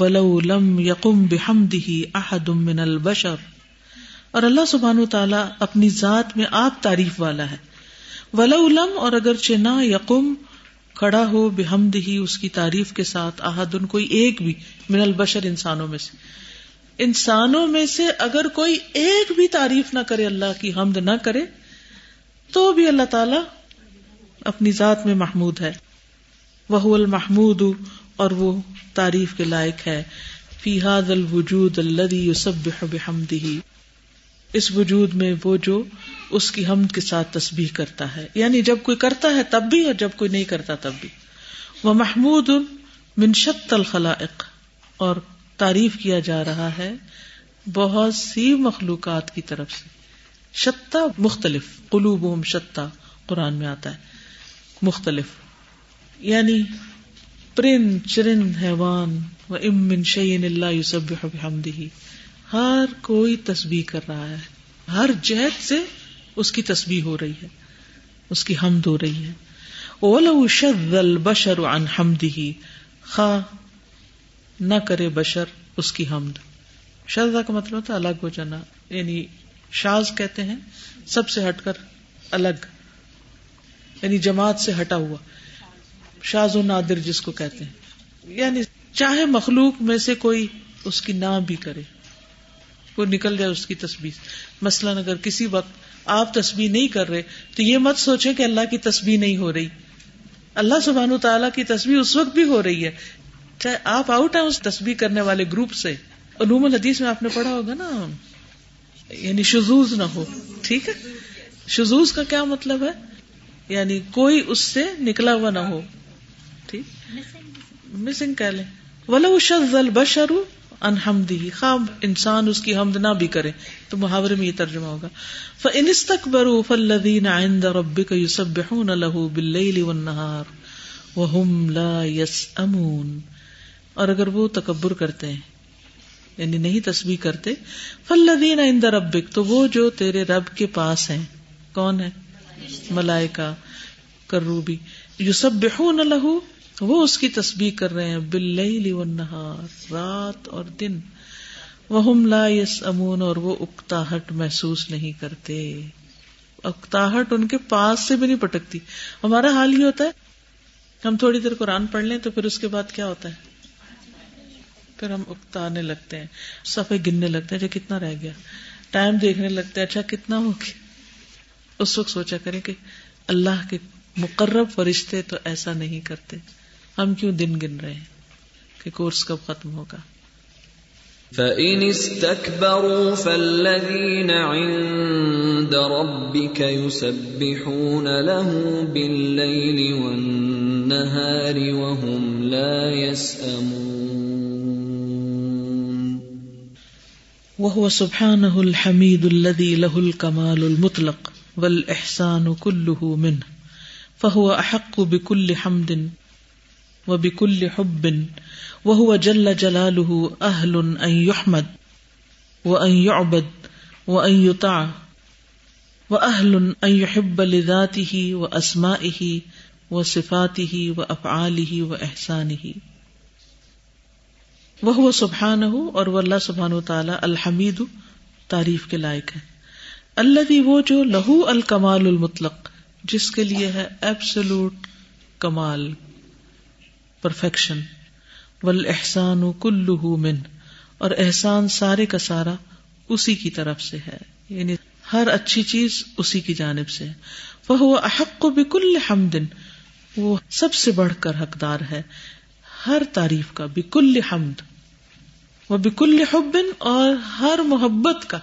ولو لم يقم بحمده احد من البشر۔ اور اللہ سبحانہ تعالی اپنی ذات میں آپ تعریف والا ہے۔ ولو لم اور اگر چنا یقم کھڑا ہو بحمد ہی اس کی تعریف کے ساتھ احد کوئی ایک بھی من البشر انسانوں میں سے۔ انسانوں میں سے اگر کوئی ایک بھی تعریف نہ کرے، اللہ کی حمد نہ کرے، تو بھی اللہ تعالی اپنی ذات میں محمود ہے۔ وہ المحمود اور وہ تعریف کے لائق ہے۔ فی حاد الوجود الذي يسبح بحمده اس وجود میں وہ جو اس کی حمد کے ساتھ تسبیح کرتا ہے۔ یعنی جب کوئی کرتا ہے تب بھی اور جب کوئی نہیں کرتا تب بھی۔ وہ محمود من شت الخلائق۔ اور تعریف کیا جا رہا ہے بہت سی مخلوقات کی طرف سے۔ شتا مختلف قلوب شتا قرآن میں آتا ہے۔ مختلف۔ یعنی پرند، چرند، حیوان و امن شعین اللہ یوسب حمدی ہر کوئی تسبیح کر رہا ہے۔ ہر جہد سے اس کی تسبیح ہو رہی ہے، اس کی حمد ہو رہی ہے۔ اولو شد البشر عن حمدہ خا نہ کرے بشر اس کی حمد۔ شردا کا مطلب ہوتا الگ ہو جانا یعنی شاز کہتے ہیں، سب سے ہٹ کر الگ یعنی جماعت سے ہٹا ہوا۔ شاز و نادر جس کو کہتے ہیں۔ یعنی چاہے مخلوق میں سے کوئی اس کی نہ بھی کرے۔ کوئی نکل جائے اس کی تصویر مثلاً اگر کسی وقت آپ تصویر نہیں کر رہے تو یہ مت سوچیں کہ اللہ کی تصویر نہیں ہو رہی۔ اللہ سبحان تعالیٰ کی تصویر اس وقت بھی ہو رہی ہے۔ چاہے آپ آؤٹ ہیں اس تصویر کرنے والے گروپ سے۔ علوم الحدیث میں آپ نے پڑھا ہوگا نا۔ یعنی شزوز نہ ہو۔ ٹھیک ہے؟ شزوز کا کیا مطلب ہے؟ یعنی کوئی اس سے نکلا ہوا نہ ہو۔ ٹھیک؟ مسنگ کہہ لیں۔ ولو شز البشر انحمدی خواب انسان اس کی حمد نہ بھی کرے، تو محاورے میں یہ ترجمہ ہوگا۔ فَإِنِسْتَكْبَرُوا فَالَّذِينَ عِنْدَ رَبِّكَ يُسَبِّحُونَ لَهُ بِاللَّيْلِ وَالنَّهَارِ وَهُمْ لَا يَسْأَمُونَ۔ اور اگر وہ تکبر کرتے ہیں یعنی نہیں تسبیح کرتے، فَالَّذِينَ عِنْدَ رَبِّكَ، تو وہ جو تیرے رب کے پاس ہیں، کون ہے؟ ملائکہ، کروبی۔ یسبحون لہو وہ اس کی تسبیح کر رہے ہیں بل والنہار، رات اور دن۔ وہ لا یس امون اور وہ اکتاہٹ محسوس نہیں کرتے۔ اکتاہٹ ان کے پاس سے بھی نہیں پٹکتی۔ ہمارا حال یہ ہوتا ہے، ہم تھوڑی دیر قرآن پڑھ لیں تو پھر اس کے بعد کیا ہوتا ہے؟ پھر ہم اکتانے لگتے ہیں، صفحے گننے لگتے ہیں جو کتنا رہ گیا۔ ٹائم دیکھنے لگتے ہیں اچھا کتنا ہو گیا۔ اس وقت سوچا کریں کہ اللہ کے مقرب فرشتے تو ایسا نہیں کرتے۔ ہم کیوں دن گن رہے ہیں کہ کورس کب ختم ہوگا؟ فَإِنِ اسْتَكْبَرُوا فَالَّذِينَ عِندَ رَبِّكَ يُسَبِّحُونَ لَهُ بِاللَّيْلِ وَالنَّهَارِ وَهُمْ لَا يَسْأَمُونَ وهو سبحانه الحميد الذي له الكمال المطلق والإحسان كله منه فهو أحق بكل حمد و وبكل حب وهو جل جلاله أهل أن يحمد وأن يعبد وأن يطاع وأهل أن يحب لذاته وأسمائه وصفاته وأفعاله وإحسانه وہ سبحانہ اور وہ اللہ سبحانہ تعالی الحمید تعریف کے لائق ہے اللہ وہ جو لہو الکمال المطلق جس کے لیے ہے ایبسلوٹ کمال پرفیکشن ول احسان من. اور احسان سارے کا سارا اسی کی طرف سے ہے. یعنی ہر اچھی چیز اسی کی جانب سے وہ احق بکل حمدن وہ سب سے بڑھ کر حقدار ہے. ہر تعریف کا بکل حمد. وہ بکل حبن اور ہر محبت کا.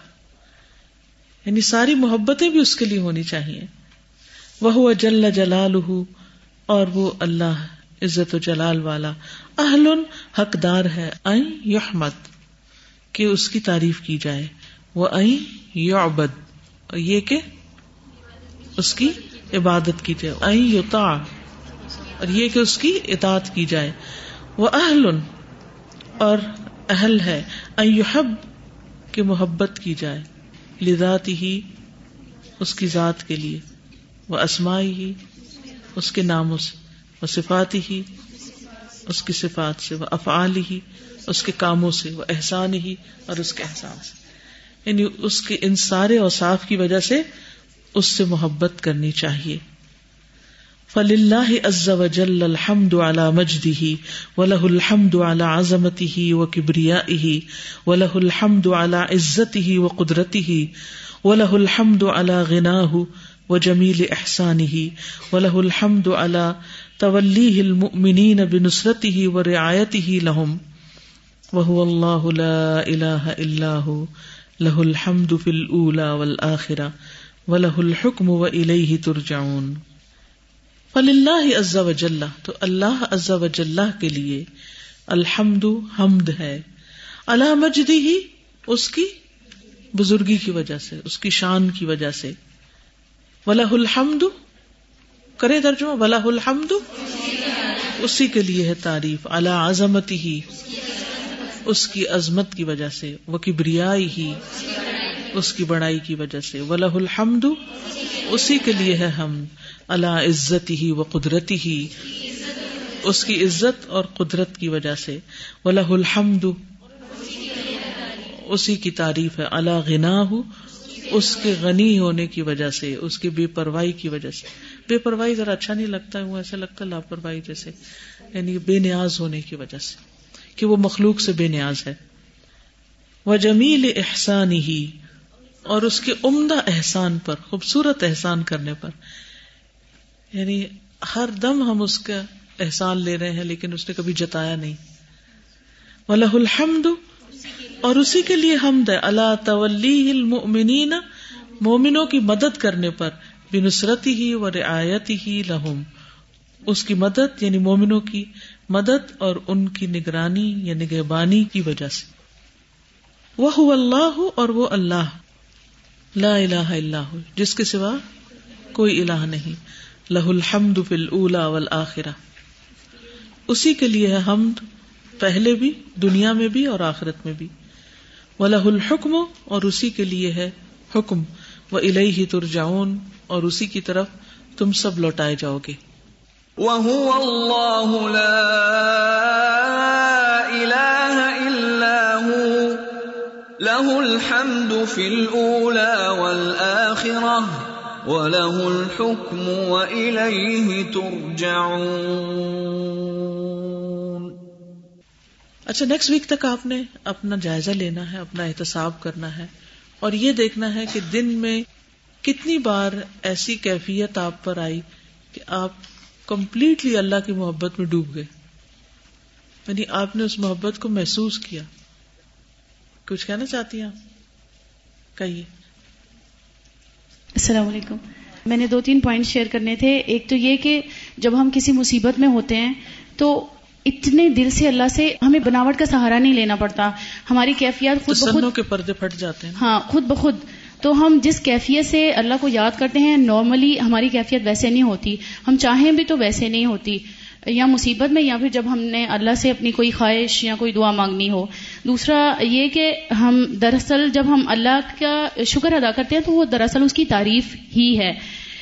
یعنی ساری محبتیں بھی اس کے لیے ہونی چاہیے. وہ جل جلال اور وہ اللہ عزت و جلال والا۔ اہل حقدار ہے این یحمد، کہ اس کی تعریف کی جائے۔ وہ این یعبد یہ کہ اس کی عبادت کی جائے۔ این یوتا اور یہ کہ اس کی اطاعت کی جائے۔ وہ اہل اور اہل ہے۔ این یحب، کہ محبت کی جائے۔ لذات ہی اس کی ذات کے لیے۔ وہ اسمائی ہی اس کے ناموں سے۔ وہ صفاتی ہی، اس کی صفات سے، وہ افعال ہی، اس کے کاموں سے، وہ احسان ہی اور اس کے احسان سے۔ یعنی اس کے ان سارے اوصاف کی وجہ سے اس سے محبت کرنی چاہیے۔ فل اللہ عز و جل الحمد علی مجدی ہی و لہ الحمد علی عظمتی ہی و کبریا ہی و لہ الحمد علی عزت ہی و قدرتی ہی و لہ الحمد علی غنا و جمیل احسان ہی و لہ الحمد علی تولی المؤمنین بنصرته و رعایته لهم وهو الله لا اله الا هو، له الحمد في الاولى والاخره وله الحكم ترجعون. فلله عز وجل، تو اللہ عز وجل کے لیے الحمد حمد ہے۔ علی مجدہ اس کی بزرگی کی وجہ سے، اس کی شان کی وجہ سے۔ ولہ الحمد کرے درجمہ بلا الحمد، اسی کے لیے ہے تعریف اللہ عظمت ہی اس کی عظمت کی وجہ سے وہ کبریائی ہی اس کی بڑائی کی وجہ سے ولہ الحمد، اسی کے لیے ہے ہم اللہ عزت ہی و قدرتی ہی اس کی عزت اور قدرت کی وجہ سے ولہ الحمد، اسی کی تعریف ہے اللہ غنا اس کے غنی ہونے کی وجہ سے، اس کی بے پرواہی کی وجہ سے۔ بے پرواہی ذرا اچھا نہیں لگتا وہ ایسا لگتا ہے لاپرواہی جیسے یعنی بے نیاز ہونے کی وجہ سے، کہ وہ مخلوق سے بے نیاز ہے۔ وہ جمیل احسان ہی اور اس کے عمدہ احسان پر، خوبصورت احسان کرنے پر۔ یعنی ہر دم ہم اس کا احسان لے رہے ہیں، لیکن اس نے کبھی جتایا نہیں۔ ولہ الحمد، اور اسی کے لیے حمد ہے۔ اللہ تولی المؤمنین مومنوں کی مدد کرنے پر۔ بنسرتی ہی و رعایت ہی لہم۔ اس کی مدد یعنی مومنوں کی مدد اور ان کی نگرانی یعنی یا نگہبانی کی وجہ سے۔ وہ اللہ اور وہ اللہ۔ لا الہ اللہ جس کے سوا کوئی الہ نہیں۔ لہ الحمد فی الاولا والآخرہ۔ اسی کے لیے ہے حمد پہلے بھی، دنیا میں بھی اور آخرت میں بھی۔ وہ لہ الحکم اور اسی کے لیے ہے حکم۔ وہ الہی ترجعون۔ اور اسی کی طرف تم سب لوٹائے جاؤ گے۔ وَهُوَ اللَّهُ لَا إِلَهَ إِلَّا هُوَ له الحمد في الأولى والآخرة وله الحكم وإليه ترجعون۔ اچھا نیکسٹ ویک تک آپ نے اپنا جائزہ لینا ہے اپنا احتساب کرنا ہے اور یہ دیکھنا ہے کہ دن میں کتنی بار ایسی کیفیت آپ پر آئی کہ آپ کمپلیٹلی اللہ کی محبت میں ڈوب گئے؟ یعنی آپ نے اس محبت کو محسوس کیا۔ کچھ کہنا چاہتی ہیں آپ؟ کہیے۔ السلام علیکم۔ میں نے دو تین پوائنٹ شیئر کرنے تھے۔ ایک تو یہ کہ جب ہم کسی مصیبت میں ہوتے ہیں تو اتنے دل سے اللہ سے ہمیں بناوٹ کا سہارا نہیں لینا پڑتا۔ ہماری کیفیات خود بخود کے پردے پھٹ جاتے ہیں۔ ہاں خود بخود تو ہم جس کیفیت سے اللہ کو یاد کرتے ہیں نارملی ہماری کیفیت ویسے نہیں ہوتی۔ ہم چاہیں بھی تو ویسے نہیں ہوتی۔ یا مصیبت میں، یا پھر جب ہم نے اللہ سے اپنی کوئی خواہش یا کوئی دعا مانگنی ہو۔ دوسرا یہ کہ ہم دراصل جب ہم اللہ کا شکر ادا کرتے ہیں تو وہ دراصل اس کی تعریف ہی ہے۔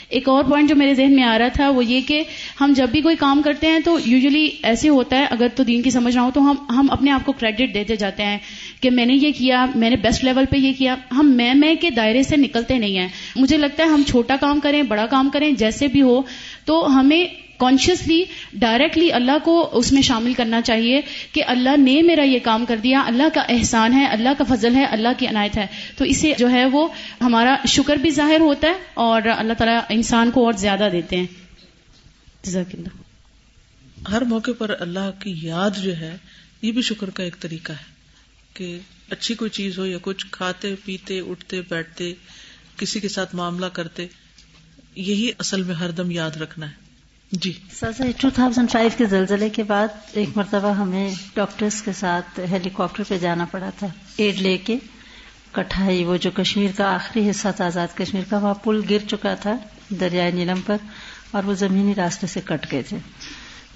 ایک اور پوائنٹ جو میرے ذہن میں آ رہا تھا وہ یہ کہ ہم جب بھی کوئی کام کرتے ہیں تو یوزلی ایسے ہوتا ہے، اگر تو دین کی سمجھ نہ ہو تو ہم ہم اپنے آپ کو کریڈٹ دیتے جاتے ہیں۔ کہ میں نے یہ کیا، میں نے بیسٹ لیول پہ یہ کیا۔ ہم میں میں کے دائرے سے نکلتے نہیں ہیں۔ مجھے لگتا ہے ہم چھوٹا کام کریں، بڑا کام کریں، جیسے بھی ہو، تو ہمیں کانشیسلی ڈائریکٹلی اللہ کو اس میں شامل کرنا چاہیے کہ اللہ نے میرا یہ کام کر دیا۔ اللہ کا احسان ہے، اللہ کا فضل ہے، اللہ کی عنایت ہے۔ تو اسے جو ہے وہ ہمارا شکر بھی ظاہر ہوتا ہے اور اللہ تعالیٰ انسان کو اور زیادہ دیتے ہیں۔ جزاک اللہ ہر موقع پر اللہ کی یاد جو ہے، یہ بھی شکر کا ایک طریقہ ہے۔ کہ اچھی کوئی چیز ہو یا کچھ کھاتے پیتے اٹھتے بیٹھتے کسی کے ساتھ معاملہ کرتے، یہی اصل میں ہر دم یاد رکھنا ہے۔ جی۔ سر ٹو تھاؤزینڈ فائیو کے زلزلے کے بعد ایک مرتبہ ہمیں ڈاکٹرز کے ساتھ ہیلی کاپٹر پہ جانا پڑا تھا، ایڈ لے کے۔ کٹھائی، وہ جو کشمیر کا آخری حصہ تھا، آزاد کشمیر کا، وہاں پل گر چکا تھا دریائے نیلم پر اور وہ زمینی راستے سے کٹ گئے تھے۔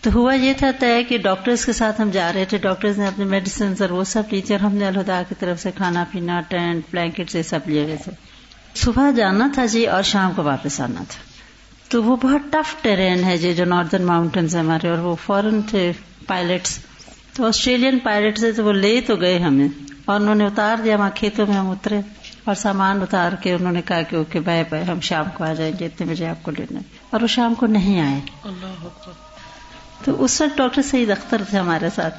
تو ہوا یہ تھا طے کہ ڈاکٹرز کے ساتھ ہم جا رہے تھے۔ ڈاکٹرز نے اپنے میڈیسن اور وہ سب لی تھی اور ہم نے الہدا کی طرف سے کھانا پینا، ٹینٹ بلینکٹ یہ سب لیے ہوئے تھے۔ صبح جانا تھا جی اور شام کو واپس آنا تھا۔ تو وہ بہت ٹف ٹرین ہے جی جو ناردرن ماؤنٹینس ہمارے، اور وہ فورن تھے پائلٹس تو آسٹریلین پائلٹ سے تو وہ لے تو گئے ہمیں۔ اور انہوں نے اتار دیا، وہاں کھیتوں میں ہم اترے۔ اور سامان اتار کے انہوں نے کہا کہ اوکے، بائے بائے، ہم شام کو آ جائیں گے، اتنے بجے آپ کو لینا اور وہ شام کو نہیں آئے۔ اللہ تو اس وقت ڈاکٹر سعید اختر تھے ہمارے ساتھ۔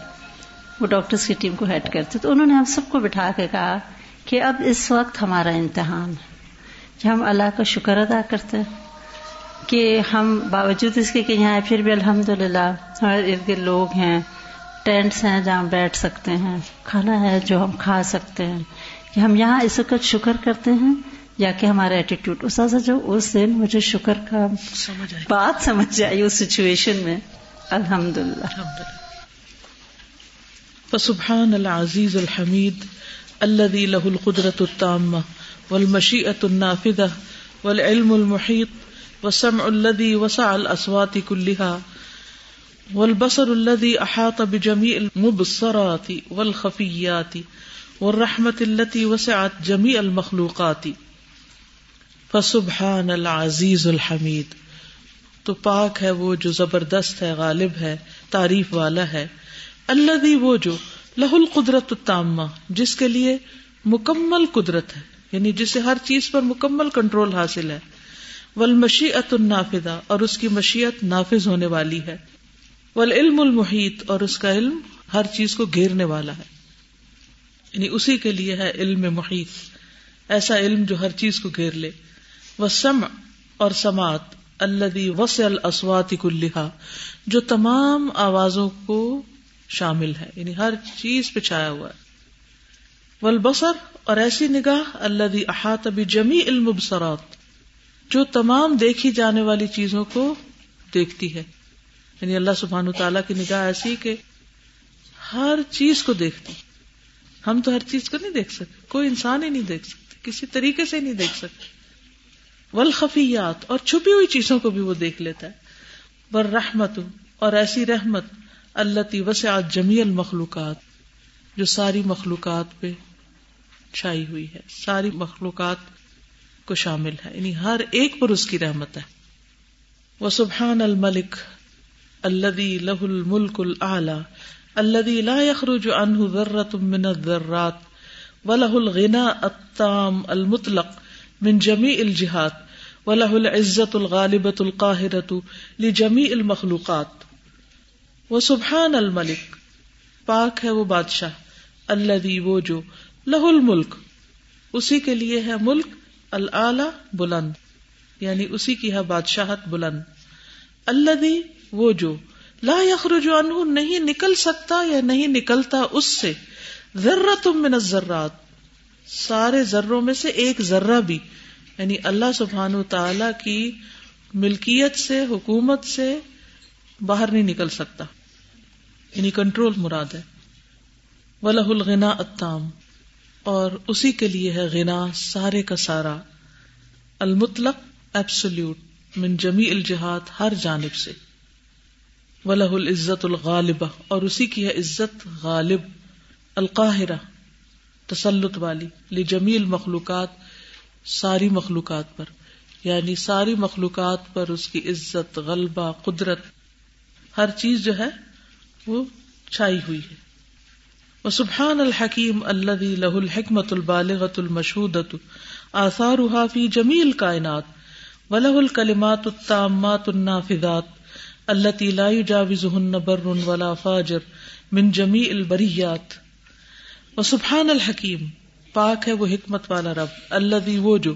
وہ ڈاکٹرس کی ٹیم کو ہیڈ کرتے تو انہوں نے ہم سب کو بٹھا کے کہا کہ اب اس وقت ہمارا امتحان ہے کہ ہم اللہ کا شکر ادا کرتے ہیں کہ ہم باوجود اس کے کہ یہاں پھر بھی الحمد للہ ہمارے ارد گرد لوگ ہیں ٹینٹس ہیں جہاں بیٹھ سکتے ہیں کھانا ہے جو ہم کھا سکتے ہیں۔ کہ ہم یہاں اس وقت شکر کرتے ہیں یا کہ ہمارا ایٹیٹیوڈ اس جو اس دن مجھے شکر کا بات سمجھ آئی اس سچویشن میں۔ الحمد للہ فسبحان العزیز الحمید الذي له القدرة التامة والمشيئة النافذة والعلم المحيط والسمع الذي وسع الأصوات كلها والبصر الذي أحاط بجميع المبصرات والخفيات والرحمة التي وسعت جميع المخلوقات. فسبحان العزیز الحمید. تو پاک ہے وہ جو زبردست ہے، غالب ہے، تعریف والا ہے۔ اللہ وہ جو لہ القدرت التامہ، جس کے لیے مکمل قدرت ہے یعنی جسے ہر چیز پر مکمل کنٹرول حاصل ہے۔ ول مشیت النافذہ اور اس کی مشیت نافذ ہونے والی ہے۔ ول علم المحیط اور اس کا علم ہر چیز کو گھیرنے والا ہے۔ یعنی اسی کے لیے ہے علم محیط۔ ایسا علم جو ہر چیز کو گھیر لے۔ وہ سم اور سماعت۔ اللہ وس الاسوات کلحا جو تمام آوازوں کو شامل ہے یعنی ہر چیز پہ چھایا ہوا ہے۔ ولبسر اور ایسی نگاہ اللہ احاط ابھی جمی علم جو تمام دیکھی جانے والی چیزوں کو دیکھتی ہے۔ یعنی اللہ سبحان تعالیٰ کی نگاہ ایسی کہ ہر چیز کو دیکھتی۔ ہم تو ہر چیز کو نہیں دیکھ سکتے، کوئی انسان ہی نہیں دیکھ سکتے، کسی طریقے سے نہیں دیکھ سکتے۔ ولخفیات اور چھپی ہوئی چیزوں کو بھی وہ دیکھ لیتا ہے۔ بر رحمت اور ایسی رحمت اللہ تی جمی المخلوقات، جو ساری مخلوقات پہ چھائی ہوئی ہے۔ ساری مخلوقات کو شامل ہے۔ یعنی ہر ایک پر اس کی رحمت ہے۔ وہ سبحان الملک الدی لہ الملک العلی الدی لا يخرج عنه ذرة من الذرات، ولہ الغنا التام المطلق من جمی الجہاد ولہ العزت الغالبت القاہرت لجمی المخلوقات۔ وہ سبحان الملک، پاک ہے وہ بادشاہ اللہ وہ جو لہ الملک۔ اسی کے لیے ہے ملک العلی بلند یعنی اسی کی ہے بادشاہت بلند۔ اللہ وہ جو لا یخرج عنہ، نہیں نکل سکتا یا نہیں نکلتا اس سے ذرہ من الذرات۔ سارے ذروں میں سے ایک ذرہ بھی یعنی اللہ سبحان و تعالی کی ملکیت سے، حکومت سے باہر نہیں نکل سکتا۔ یعنی کنٹرول مراد ہے۔ ولہ الغنا اتام اور اسی کے لیے ہے غنا، سارے کا سارا۔ المطلق ایبسولوٹ من جمی الجہاد، ہر جانب سے۔ ولہ العزت الغالبہ اور اسی کی ہے عزت غالب، القاہرہ۔ تسلط والی لجمی المخلوقات ساری مخلوقات پر۔ یعنی ساری مخلوقات پر اس کی عزت، غلبہ، قدرت، ہر چیز جو ہے وہ چھائی ہوئی ہے۔ وہ سبحان الحکیم اللہ لہ الحکمت البالغت المشہودت آثار فی جمیل کائنات، ولہ الکلمات التامات النافذات اللہ لا يجاوزهن بر ولا فاجر من جمی البریات۔ و سبحان الحکیم، پاک ہے وہ حکمت والا رب اللہ وہ جو،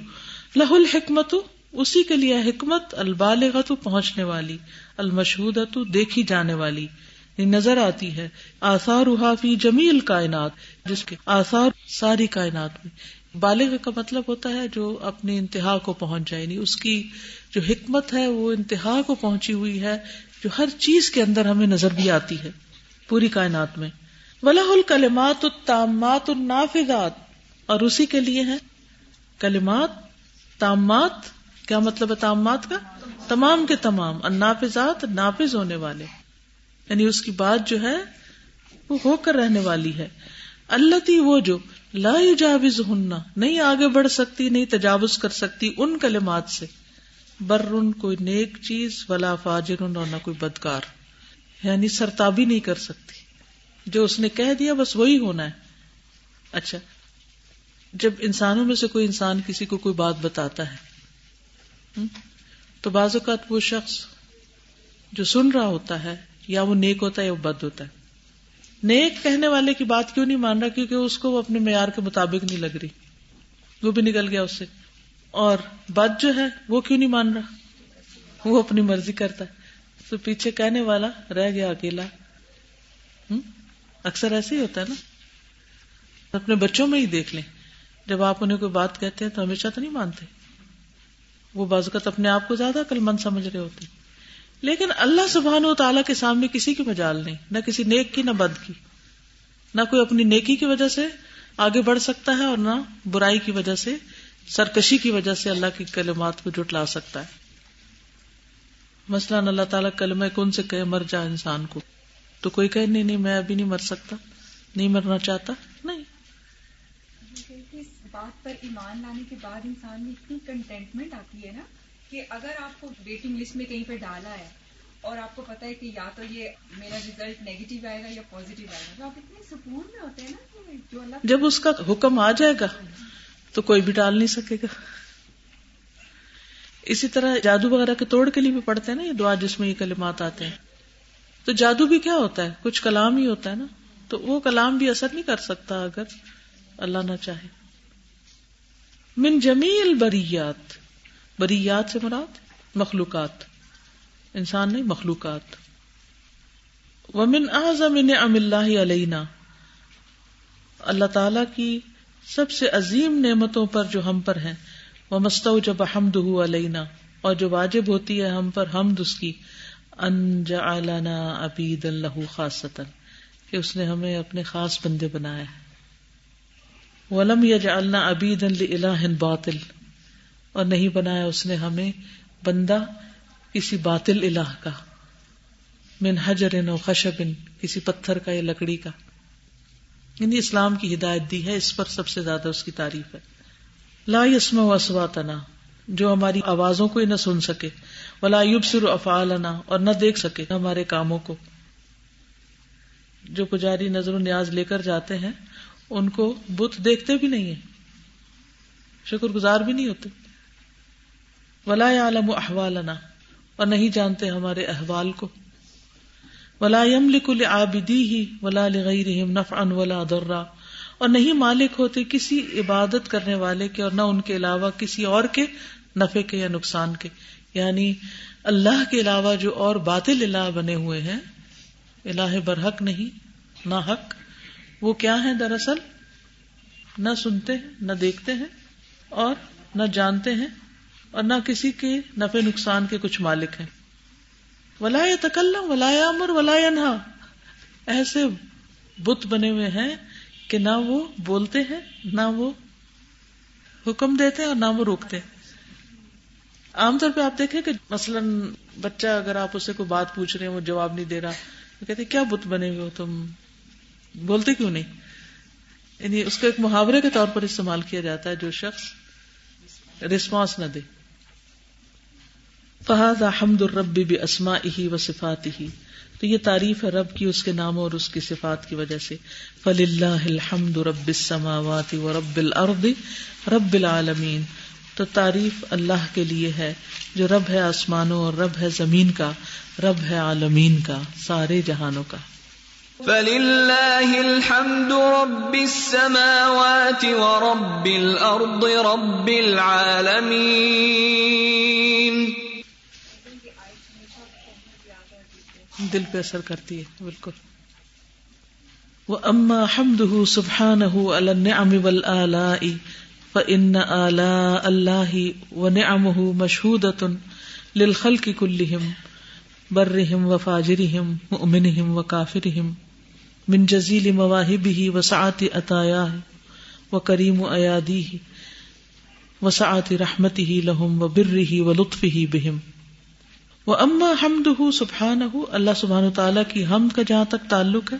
لہ الحکمت، اسی کے لیے حکمت البالغت پہنچنے والی المشہود دیکھی جانے والی یعنی نظر آتی ہے آثار فی جمیل کائنات جس کے آثار ساری کائنات میں۔ بالغ کا مطلب ہوتا ہے جو اپنی انتہا کو پہنچ جائے یعنی اس کی جو حکمت ہے وہ انتہا کو پہنچی ہوئی ہے، جو ہر چیز کے اندر ہمیں نظر بھی آتی ہے، پوری کائنات میں۔ ولہ الکلمات التامات النافذات۔ اور اسی کے لیے ہے کلمات، تامات، کیا مطلب ہے تامات کا؟ تمام کے تمام، النافذات، نافذ ہونے والے۔ یعنی اس کی بات جو ہے، وہ ہو کر رہنے والی ہے۔ اللہ تی وہ جو، لا جاوز ہننا نہیں آگے بڑھ سکتی، نہیں تجاوز کر سکتی ان کلمات سے۔ بر ان کوئی نیک چیز، ولا فاجر، اور نہ کوئی بدکار۔ یعنی سرتابی نہیں کر سکتی۔ جو اس نے کہہ دیا بس وہی ہونا ہے۔ اچھا جب انسانوں میں سے کوئی انسان کسی کو کوئی بات بتاتا ہے تو بعض اوقات وہ شخص جو سن رہا ہوتا ہے، یا وہ نیک ہوتا ہے یا وہ بد ہوتا ہے۔ نیک کہنے والے کی بات کیوں نہیں مان رہا؟ کیونکہ اس کو وہ اپنے معیار کے مطابق نہیں لگ رہی۔ وہ بھی نکل گیا اس سے۔ اور بد جو ہے، وہ کیوں نہیں مان رہا؟ وہ اپنی مرضی کرتا ہے۔ تو پیچھے کہنے والا رہ گیا اکیلا۔ اکثر ایسے ہی ہوتا ہے نا۔ اپنے بچوں میں ہی دیکھ لیں۔ جب آپ انہیں کوئی بات کہتے ہیں تو ہمیشہ تو نہیں مانتے۔ وہ بازوقت اپنے آپ کو زیادہ کل مند سمجھ رہے ہوتے لیکن اللہ سبحان و تعالیٰ کے سامنے کسی کی مجال نہیں، نہ کسی نیک کی، نہ بد کی۔ نہ کوئی اپنی نیکی کی وجہ سے آگے بڑھ سکتا ہے اور نہ برائی کی وجہ سے، سرکشی کی وجہ سے اللہ کی کلمات کو جٹلا سکتا ہے۔ مثلاً اللہ تعالیٰ کلم کون سے کہ مر جا انسان کو۔ تو کوئی کہ نہیں نہیں میں ابھی نہیں مر سکتا نہیں مرنا چاہتا نہیں. بات پر ایمان لانے کے بعد انسان میں اتنی کنٹینٹمنٹ آتی ہے نا کہ اگر آپ کو ویٹنگ لسٹ میں کہیں پہ ڈالا ہے اور آپ کو پتا ہے کہ یا تو یہ میرا ریزلٹ نیگیٹو آئے گا یا پوزیٹو آئے گا تو آپ اتنے سکون میں ہوتے ہیں نا جو اللہ جب اس کا حکم آ جائے گا تو کوئی بھی ڈال نہیں سکے گا. اسی طرح جادو وغیرہ کے توڑ کے لیے بھی پڑھتے ہیں نا یہ دعا جس میں یہ کلمات آتے ہیں. تو جادو بھی کیا ہوتا ہے؟ کچھ کلام ہی ہوتا ہے نا؟ تو وہ کلام بھی اثر نہیں کر سکتا اگر اللہ نہ چاہے۔ من جمیل بریات بریات سے مراد مخلوقات۔ انسان نہیں، مخلوقات۔ ومن اعظم نعم اللہ علینا۔ اللہ تعالی کی سب سے عظیم نعمتوں پر جو ہم پر ہیں۔ وہ مستو جب حمد علینا اور جو واجب ہوتی ہے ہم پر حمد اس کی۔ ان جعلنا عبید اللہ خاصتا، کہ اس نے ہمیں اپنے خاص بندے بنایا ہے۔ ولم یجعلنا عبیدا لالہ باطل، اور نہیں بنایا اس نے ہمیں بندہ کسی باطل الہ کا، من حجر و خشب کسی پتھر کا یا لکڑی کا۔ یعنی اسلام کی ہدایت دی ہے، اس پر سب سے زیادہ اس کی تعریف ہے۔ لا یسم و اسواتنا جو ہماری آوازوں کو ہی نہ سن سکے۔ ولا یبصر افعالنا اور نہ دیکھ سکے ہمارے کاموں کو۔ جو پجاری نظر و نیاز لے کر جاتے ہیں، ان کو بت دیکھتے بھی نہیں ہیں۔ شکر گزار بھی نہیں ہوتے۔ ولا عالم احوالنا اور نہیں جانتے ہمارے احوال کو۔ ولا يملك لعابديه ولا لغيرهم نفعا ولا ضرا اور نہیں مالک ہوتے کسی عبادت کرنے والے کے اور نہ ان کے علاوہ کسی اور کے نفع کے یا نقصان کے۔ یعنی اللہ کے علاوہ جو اور باطل الہ بنے ہوئے ہیں، الہ برحق نہیں، نہ حق، وہ کیا ہے دراصل؟ نہ سنتے ہیں، نہ دیکھتے ہیں اور نہ جانتے ہیں اور نہ کسی کے نفع نقصان کے کچھ مالک ہیں۔ ولا تکلم ولا امر ولا انہا ایسے بت بنے ہوئے ہیں کہ نہ وہ بولتے ہیں، نہ وہ حکم دیتے ہیں اور نہ وہ روکتے ہیں۔ عام طور پہ آپ دیکھیں کہ مثلاً بچہ اگر آپ اسے کوئی بات پوچھ رہے ہیں، وہ جواب نہیں دے رہا تو کہتے کیا بت بنے ہوئے ہو تم؟ بولتے کیوں نہیں؟ یعنی اس کو ایک محاورے کے طور پر استعمال کیا جاتا ہے جو شخص رسپانس نہ دے۔ فہد حمد الرب بھی اسما ہی و صفات ہی تو یہ تعریف ہے رب کی اس کے ناموں اور اس کی صفات کی وجہ سے۔ فل اللہ الحمد رب السماوات و رب الارض رب العالمین تو تعریف اللہ کے لیے ہے جو رب ہے آسمانوں اور رب ہے زمین کا رب ہے عالمین کا سارے جہانوں کا۔ فَلِلَّهِ الْحَمْدُ رَبِّ السَّمَاوَاتِ وَرَبِّ الْأَرْضِ رَبِّ الْعَالَمِينَ۔ دل پہ اثر کرتی ہے بالکل۔ وہ اما حمد سبحان النعم والآلاء فإن آلاء الله ونعمه مشهودة للخلق كلهم، برهم وفاجرهم، مؤمنهم وكافرهم، من جزيل مواهبه وسعة عطاياه وكريم أياديه وسعة رحمته لهم وبره ولطفه بهم۔ وہ اما حمد سبحان اللہ سبحان تعالیٰ کی حمد کا جہاں تک تعلق ہے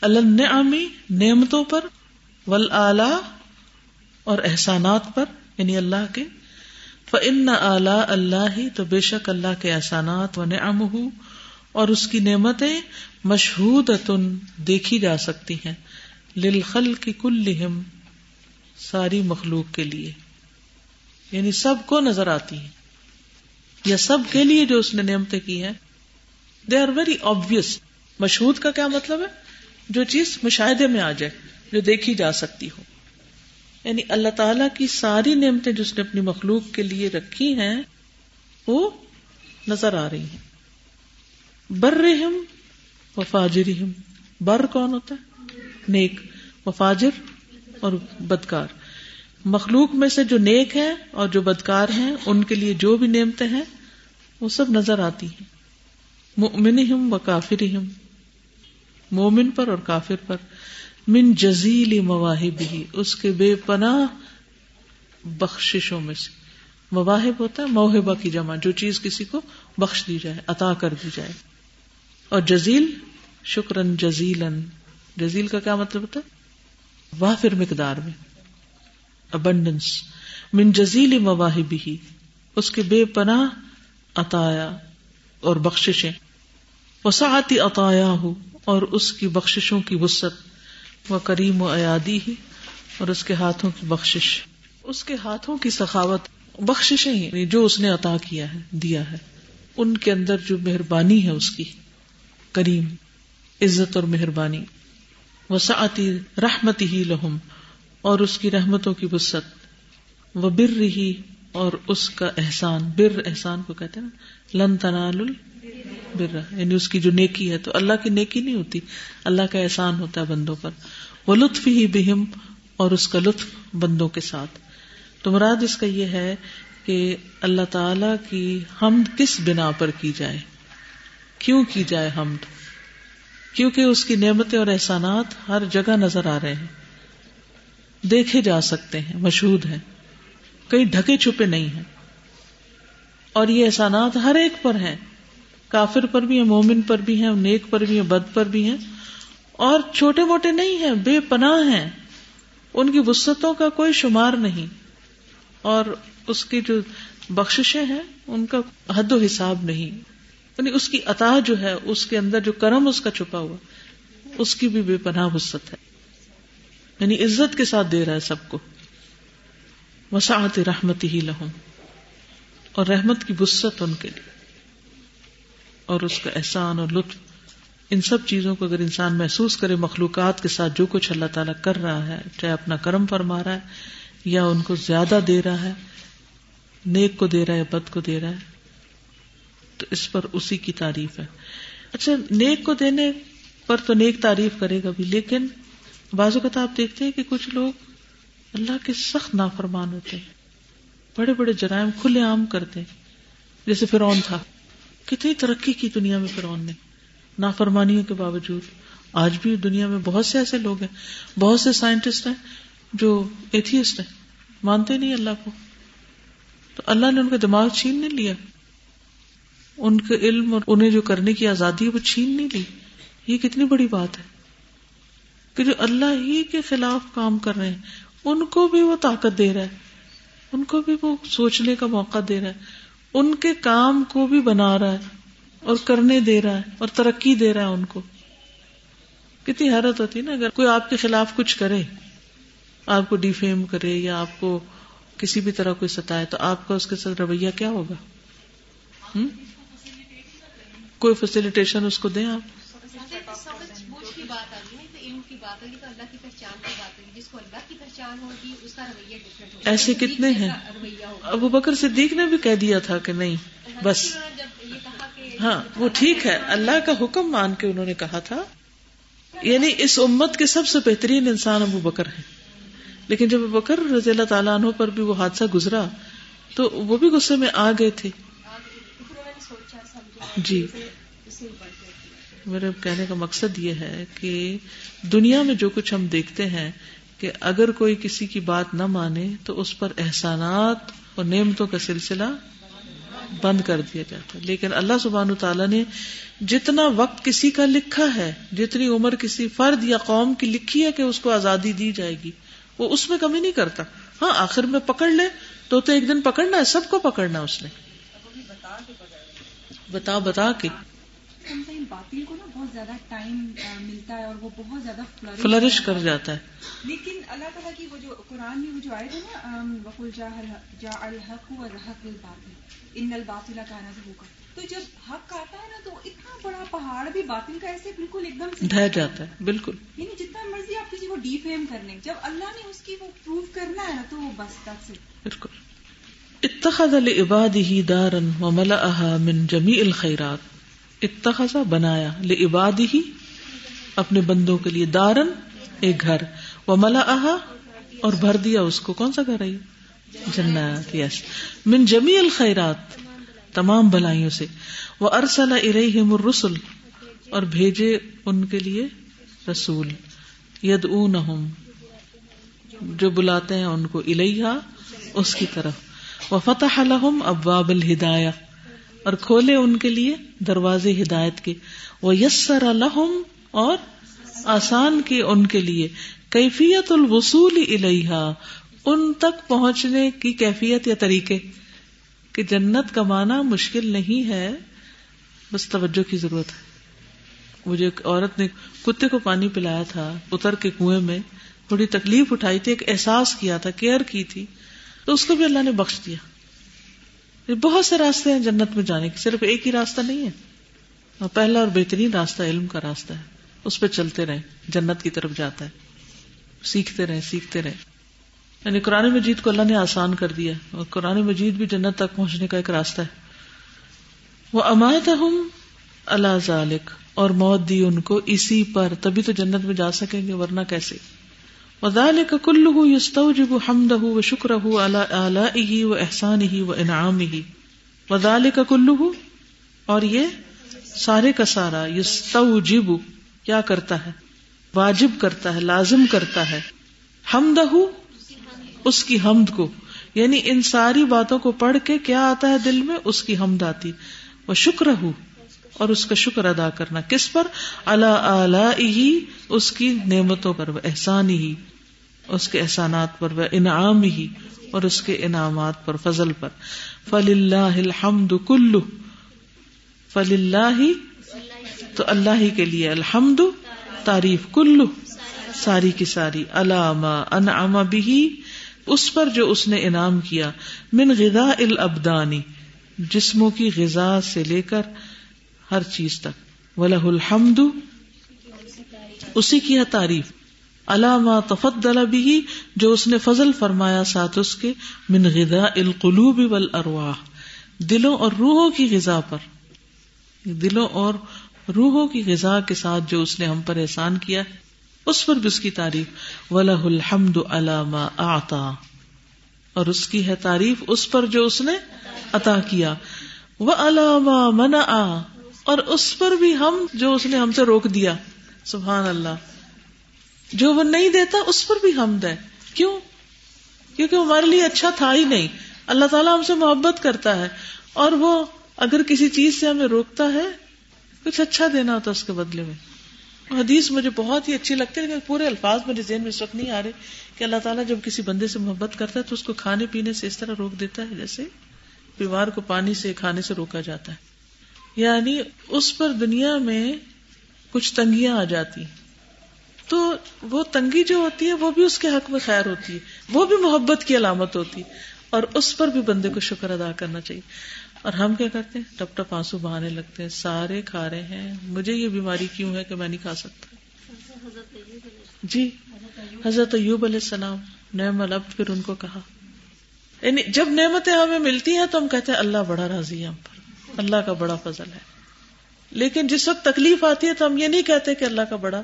اللہ نعمی نعمتوں پر ول اور احسانات پر یعنی اللہ کے۔ فن اعلی اللہ ہی تو بے شک اللہ کے احسانات و نعم اور اس کی نعمتیں مشہور دیکھی جا سکتی ہیں۔ للخل کی کل ساری مخلوق کے لیے۔ یعنی سب کو نظر آتی ہیں۔ یا سب کے لیے جو اس نے نعمتیں کی ہیں۔ دے آر ویری آبیس مشہور کا کیا مطلب ہے؟ جو چیز مشاہدے میں آ جائے، جو دیکھی جا سکتی ہو۔ یعنی اللہ تعالی کی ساری نعمتیں جو اس نے اپنی مخلوق کے لیے رکھی ہیں، وہ نظر آ رہی ہیں۔ بر رحم و فاجر بر کون ہوتا ہے؟ نیک۔ و فاجر اور بدکار۔ مخلوق میں سے جو نیک ہے اور جو بدکار ہیں، ان کے لیے جو بھی نعمتیں ہیں، وہ سب نظر آتی ہیں۔ مومن ہم و کافر ہم مومن پر اور کافر پر۔ من جزیل مواہب ہی اس کے بے پناہ بخششوں میں سے۔ مواہب ہوتا ہے، موہبہ کی جمع، جو چیز کسی کو بخش دی جائے، عطا کر دی جائے۔ اور جزیل شکرن جزیلن جزیل کا کیا مطلب ہوتا ہے؟ وافر مقدار میں۔ ابنڈنس من جزیل مواہب ہی اس کے بے پناہ عطایا اور بخشیں وسعتی عطایا ہو اور اس کی بخشوں کی وسط و کریم و ایادی ہی اور اس کے ہاتھوں کی بخشش۔ اس کے ہاتھوں کی سخاوت بخشیں ہی یعنی جو اس نے عطا کیا ہے، دیا ہے۔ ان کے اندر جو مہربانی ہے اس کی۔ کریم، عزت اور مہربانی۔ وسعتی رحمتی ہی لہم، اور اس کی رحمتوں کی وسط وہ بر رہی اور اس کا احسان، بر احسان کو کہتے ہیں لن تنال بر یعنی اس کی جو نیکی ہے تو اللہ کی نیکی نہیں ہوتی۔ اللہ کا احسان ہوتا ہے بندوں پر۔ وہ لطف ہی بہم اور اس کا لطف بندوں کے ساتھ۔ تو مراد اس کا یہ ہے کہ اللہ تعالی کی حمد کس بنا پر کی جائے؟ کیوں کی جائے حمد؟ کیونکہ اس کی نعمتیں اور احسانات ہر جگہ نظر آ رہے ہیں۔ دیکھے جا سکتے ہیں مشہور ہیں۔ کئی ڈھکے چھپے نہیں ہیں۔ اور یہ احسانات ہر ایک پر ہیں۔ کافر پر بھی ہیں، مومن پر بھی ہیں، نیک پر بھی ہیں، بد پر بھی ہیں۔ اور چھوٹے موٹے نہیں ہیں، بے پناہ ہیں۔ ان کی وسطوں کا کوئی شمار نہیں۔ اور اس کی جو بخشیں ہیں، ان کا حد و حساب نہیں۔ یعنی اس کی عطا جو ہے، اس کے اندر جو کرم اس کا چھپا ہوا، اس کی بھی بے پناہ وسط ہے۔ یعنی عزت کے ساتھ دے رہا ہے سب کو۔ وسعت رحمت ہی لہم۔ اور رحمت کی بست ان کے لیے۔ اور اس کا احسان اور لطف ان سب چیزوں کو اگر انسان محسوس کرے مخلوقات کے ساتھ جو کچھ اللہ تعالیٰ کر رہا ہے، چاہے اپنا کرم فرما رہا ہے یا ان کو زیادہ دے رہا ہے، نیک کو دے رہا ہے بد کو دے رہا ہے، تو اس پر اسی کی تعریف ہے۔ اچھا نیک کو دینے پر تو نیک تعریف کرے گا بھی، لیکن بعض اوقات آپ دیکھتے ہیں کہ کچھ لوگ اللہ کے سخت نافرمان ہوتے ہیں، بڑے بڑے جرائم کھلے عام کرتے جیسے فرعون تھا۔ کتنی ترقی کی دنیا میں فرعون نے؟ نافرمانیوں کے باوجود۔ آج بھی دنیا میں بہت سے ایسے لوگ ہیں، بہت سے سائنٹسٹ ہیں جو ایتھیسٹ ہیں۔ مانتے نہیں اللہ کو۔ تو اللہ نے ان کا دماغ چھین نہیں لیا۔ ان کے علم اور انہیں جو کرنے کی آزادی ہے، وہ چھین نہیں لی۔ یہ کتنی بڑی بات ہے کہ جو اللہ ہی کے خلاف کام کر رہے ہیں، ان کو بھی وہ طاقت دے رہا ہے۔ ان کو بھی وہ سوچنے کا موقع دے رہا ہے۔ ان کے کام کو بھی بنا رہا ہے اور کرنے دے رہا ہے اور ترقی دے رہا ہے ان کو۔ کتنی حیرت ہوتی ہے نا اگر کوئی آپ کے خلاف کچھ کرے، آپ کو ڈیفیم کرے یا آپ کو کسی بھی طرح کوئی ستائے، تو آپ کا اس کے ساتھ رویہ کیا ہوگا؟ کوئی فیسلٹیشن اس کو دیں آپ؟ ایسے کتنے ہیں؟ ابو بکر صدیق نے بھی کہہ دیا تھا کہ نہیں بس۔ ہاں وہ ٹھیک ہے۔ اللہ کا حکم مان کے انہوں نے کہا تھا۔ یعنی اس امت کے سب سے بہترین انسان ابو بکر ہے لیکن جب ابو بکر رضی اللہ تعالیٰ عنہ پر بھی وہ حادثہ گزرا تو وہ بھی غصے میں آ گئے تھے۔ جی۔ میرے کہنے کا مقصد یہ ہے کہ دنیا میں جو کچھ ہم دیکھتے ہیں کہ اگر کوئی کسی کی بات نہ مانے تو اس پر احسانات اور نعمتوں کا سلسلہ بند کر دیا جاتا ہے۔ لیکن اللہ سبحان تعالیٰ نے جتنا وقت کسی کا لکھا ہے، جتنی عمر کسی فرد یا قوم کی لکھی ہے کہ اس کو آزادی دی جائے گی، وہ اس میں کمی نہیں کرتا۔ ہاں آخر میں پکڑ لے، تو تو ایک دن پکڑنا ہے، سب کو پکڑنا اس نے۔ بتا بتا کے۔ باطل کو نا بہت زیادہ ٹائم ملتا ہے اور وہ بہت زیادہ فلرش کر جاتا ہے۔ لیکن اللہ تعالیٰ کی وہ جو قرآن میں وہ جو آئے تھے نا وکل جا الحق و الحق الباطل ان الباطل کا نظر ہوگا تو جب حق آتا ہے نا تو اتنا بڑا پہاڑ بھی باطل کا ایسے بالکل ایک دم ڈہ جاتا ہے بالکل۔ یعنی جتنا مرضی آپ کسی کو ڈی فیم کر لیں جب اللہ نے اس کی وہ پروف کرنا ہے نا تو وہ بس تک سے بالکل۔ اتخذ لعباده دارا وملأها من جميع الخيرات۔ اتخذا بنایا لعباد ہی اپنے بندوں کے لیے دارن ایک گھر۔ وہ ملا اور بھر دیا اس کو۔ کون سا گھر ہے جنات یس من جمی الخیرات تمام بلائیوں سے۔ وہ ارسل ارحم الرسل، اور بھیجے ان کے لیے رسول۔ ید جو بلاتے ہیں ان کو الحا اس کی طرف۔ وہ فتح الحم ابواب الہدایہ اور کھولے ان کے لیے دروازے ہدایت کے۔ وہ یسر الحم اور آسان کی ان کے لیے۔ کیفیت الوصول الحا ان تک پہنچنے کی کیفیت یا طریقے۔ کہ جنت کمانا مشکل نہیں ہے، بس توجہ کی ضرورت ہے۔ مجھے ایک عورت نے کتے کو پانی پلایا تھا، اتر کے کنویں میں تھوڑی تکلیف اٹھائی تھی، ایک احساس کیا تھا، کیئر کی تھی۔ تو اس کو بھی اللہ نے بخش دیا۔ بہت سے راستے ہیں جنت میں جانے کے، صرف ایک ہی راستہ نہیں ہے۔ اور پہلا اور بہترین راستہ علم کا راستہ ہے۔ اس پہ چلتے رہے جنت کی طرف جاتا ہے۔ سیکھتے رہے سیکھتے رہے یعنی قرآن مجید کو اللہ نے آسان کر دیا اور قرآن مجید بھی جنت تک پہنچنے کا ایک راستہ ہے۔ وہ امایت ہوں اللہ ذالک۔ اور موت دی ان کو اسی پر، تبھی تو جنت میں جا سکیں گے، ورنہ کیسے؟ ودال کا کل یستوجب حمدہ و شکر ہی و احسان ہی و انعام ہی ودال کا اور یہ سارے کا سارا یستوجب کیا کرتا ہے؟ واجب کرتا ہے، لازم کرتا ہے۔ حمدہ اس کی حمد کو یعنی ان ساری باتوں کو پڑھ کے کیا آتا ہے دل میں؟ اس کی حمد آتی۔ وہ شکر ہو اور اس کا شکر ادا کرنا۔ کس پر؟ اللہ اعلی اس کی نعمتوں پر وہ احسان ہی اس کے احسانات پر، وہ انعام ہی، اور اس کے انعامات پر، فضل پر۔ فل اللہ الحمد کلو فل اللہ تو اللہ ہی کے لیے الحمد، تعریف کلو ساری کی ساری۔ علامہ انعم بھی اس پر جو اس نے انعام کیا۔ من غذا الابدانی جسموں کی غذا سے لے کر ہر چیز تک۔ ولہ الحمد۔ اسی کی ہے تعریف۔ علامہ تفضل بھی جو اس نے فضل فرمایا ساتھ اس کے، من غذا القلوب والارواح، دلوں اور روحوں کی غذا پر۔ دلوں اور روحوں کی غذا کے ساتھ جو اس نے ہم پر احسان کیا اس پر بھی اس کی تعریف ولہ الحمد علامہ آتا اور اس کی ہے تعریف اس پر جو اس نے عطا کیا۔ وہ علامہ منا اور اس پر بھی ہم جو اس نے ہم سے روک دیا۔ سبحان اللہ۔ جو وہ نہیں دیتا، اس پر بھی حمد ہے۔ کیوں؟ کیونکہ ہمارے لیے اچھا تھا ہی نہیں۔ اللہ تعالیٰ ہم سے محبت کرتا ہے۔ اور وہ اگر کسی چیز سے ہمیں روکتا ہے، کچھ اچھا دینا ہوتا اس کے بدلے میں۔ حدیث مجھے بہت ہی اچھی لگتی ہے، لیکن پورے الفاظ میرے ذہن میں اس وقت نہیں آ رہے کہ اللہ تعالیٰ جب کسی بندے سے محبت کرتا ہے تو اس کو کھانے پینے سے اس طرح روک دیتا ہے، جیسے بیمار کو پانی سے، کھانے سے روکا جاتا ہے۔ یعنی اس پر دنیا میں کچھ تنگیاں آ جاتی۔ تو وہ تنگی جو ہوتی ہے، وہ بھی اس کے حق میں خیر ہوتی ہے۔ وہ بھی محبت کی علامت ہوتی ہے۔ اور اس پر بھی بندے کو شکر ادا کرنا چاہیے۔ اور ہم کیا کرتے ہیں؟ ٹپ ٹپ آنسو بہانے لگتے ہیں۔ سارے کھا رہے ہیں۔ مجھے یہ بیماری کیوں ہے کہ میں نہیں کھا سکتا؟ جی حضرت ایوب علیہ السلام نعم العبد پھر ان کو کہا۔ یعنی جب نعمتیں ہمیں ملتی ہیں تو ہم کہتے ہیں، اللہ بڑا راضی ہے ہم پر۔ اللہ کا بڑا فضل ہے۔ لیکن جس وقت تکلیف آتی ہے تو ہم یہ نہیں کہتے کہ اللہ کا بڑا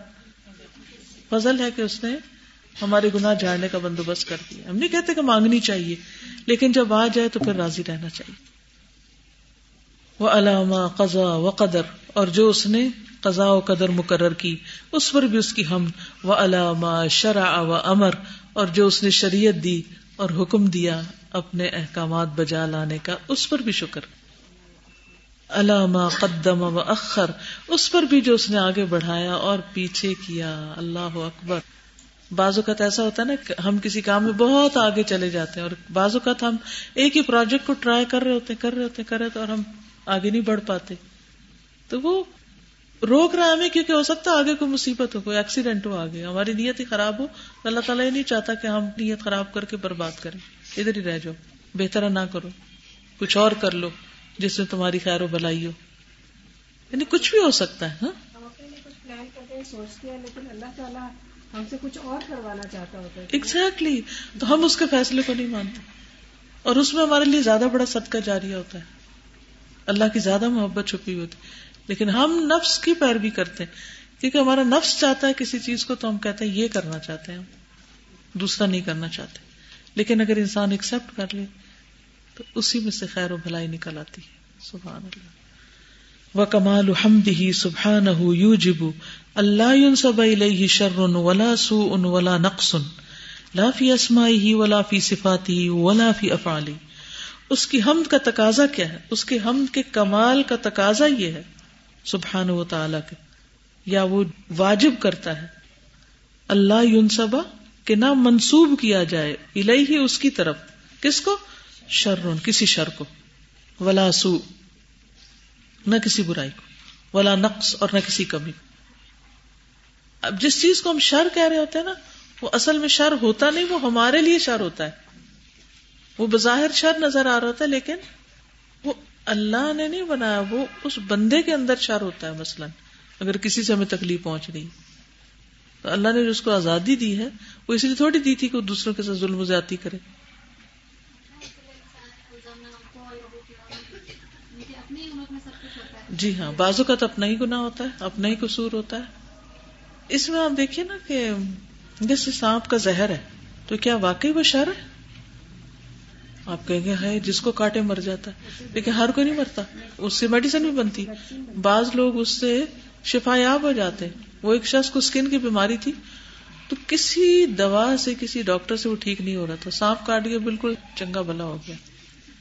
فضل ہے کہ اس نے ہمارے گناہ جانے کا بندوبست کر دیا۔ ہم نہیں کہتے کہ مانگنی چاہیے، لیکن جب آ جائے تو پھر راضی رہنا چاہیے۔ وہ علامہ قزا و قدر اور جو اس نے قزا و قدر مقرر کی، اس پر بھی اس کی ہم۔ و علامہ شرع و امر اور جو اس نے شریعت دی اور حکم دیا اپنے احکامات بجا لانے کا، اس پر بھی شکر۔ علامہ قدم و اخر، اس پر بھی جو اس نے آگے بڑھایا اور پیچھے کیا۔ اللہ اکبر۔ بعض اوقات ایسا ہوتا ہے نا کہ ہم کسی کام میں بہت آگے چلے جاتے ہیں اور بعض اوقات ہم ایک ہی پروجیکٹ کو ٹرائی کر رہے ہوتے کر رہے ہوتے کر رہے اور ہم آگے نہیں بڑھ پاتے۔ تو وہ روک رہا ہمیں کیونکہ ہو سکتا ہے آگے کوئی مصیبت ہو، کوئی ایکسیڈنٹ ہو آگے۔ ہماری نیت ہی خراب ہو، اللہ تعالیٰ یہ نہیں چاہتا کہ ہم نیت خراب کر کے برباد کریں۔ ادھر ہی رہ جاؤ، بہتر نہ کرو، کچھ اور کر لو۔ جس میں تمہاری خیر و بلائی ہو۔ یعنی کچھ بھی ہو سکتا ہے ہاں؟ ہم سے کچھ اور کروانا چاہتا ہوتا ہے۔ ایگزیکٹلی تو ہم اس کے فیصلے کو نہیں مانتے۔ اور اس میں ہمارے لیے زیادہ بڑا صدقہ جاری ہوتا ہے۔ اللہ کی زیادہ محبت چھپی ہوتی۔ لیکن ہم نفس کی پیروی کرتے ہیں۔ کیونکہ ہمارا نفس چاہتا ہے کسی چیز کو تو ہم کہتے ہیں یہ کرنا چاہتے ہیں ہم۔ دوسرا نہیں کرنا چاہتے۔ لیکن اگر انسان ایکسپٹ کر لے تو اسی میں سے خیر و بھلائی نکل آتی ہے۔ سبحان اللہ۔ و کمال حمد ہی سبحان یو جبو اللہ سب شر ولا سو ان ولا نقص، لا فی اسمائی ہی ولا فی صفاتی ولا فی افعالی اس کی حمد کا تقاضا کیا ہے؟ اس کے حمد کے کمال کا تقاضا یہ ہے سبحان و تعالی کے۔ یا وہ واجب کرتا ہے۔ اللہ یونسبا کہ نہ منسوب کیا جائے۔ الہی اس کی طرف۔ کس کو؟ شرون کسی شر کو۔ ولا سو نہ کسی برائی کو۔ ولا نقص اور نہ کسی کمی کو۔ اب جس چیز کو ہم شر کہہ رہے ہوتے ہیں نا، وہ اصل میں شر ہوتا نہیں، وہ ہمارے لیے شر ہوتا ہے۔ وہ بظاہر شر نظر آ رہا ہوتا ہے، لیکن وہ اللہ نے نہیں بنایا، وہ اس بندے کے اندر شر ہوتا ہے مثلاً۔ اگر کسی سے ہمیں تکلیف پہنچ رہی، تو اللہ نے جو اس کو آزادی دی ہے، وہ اس لیے تھوڑی دی تھی کہ وہ دوسروں کے ساتھ ظلم و زیادتی کرے۔ جی ہاں بازو کا تو اپنا ہی گنا ہوتا ہے، اپنا ہی قصور ہوتا ہے۔ اس میں آپ دیکھیے نا کہ جیسے سانپ کا زہر ہے، تو کیا واقعی وہ شر ہے؟ آپ کہیں گے ہے جس کو کاٹے مر جاتا ہے۔ لیکن ہر کوئی نہیں مرتا، اس سے میڈیسن بھی بنتی۔ بعض لوگ اس سے شفا یاب ہو جاتے وہ ایک شخص کو اسکن کی بیماری تھی، تو کسی دوا سے کسی ڈاکٹر سے وہ ٹھیک نہیں ہو رہا تھا۔ سانپ کاٹ گیا بالکل چنگا بلا ہو گیا۔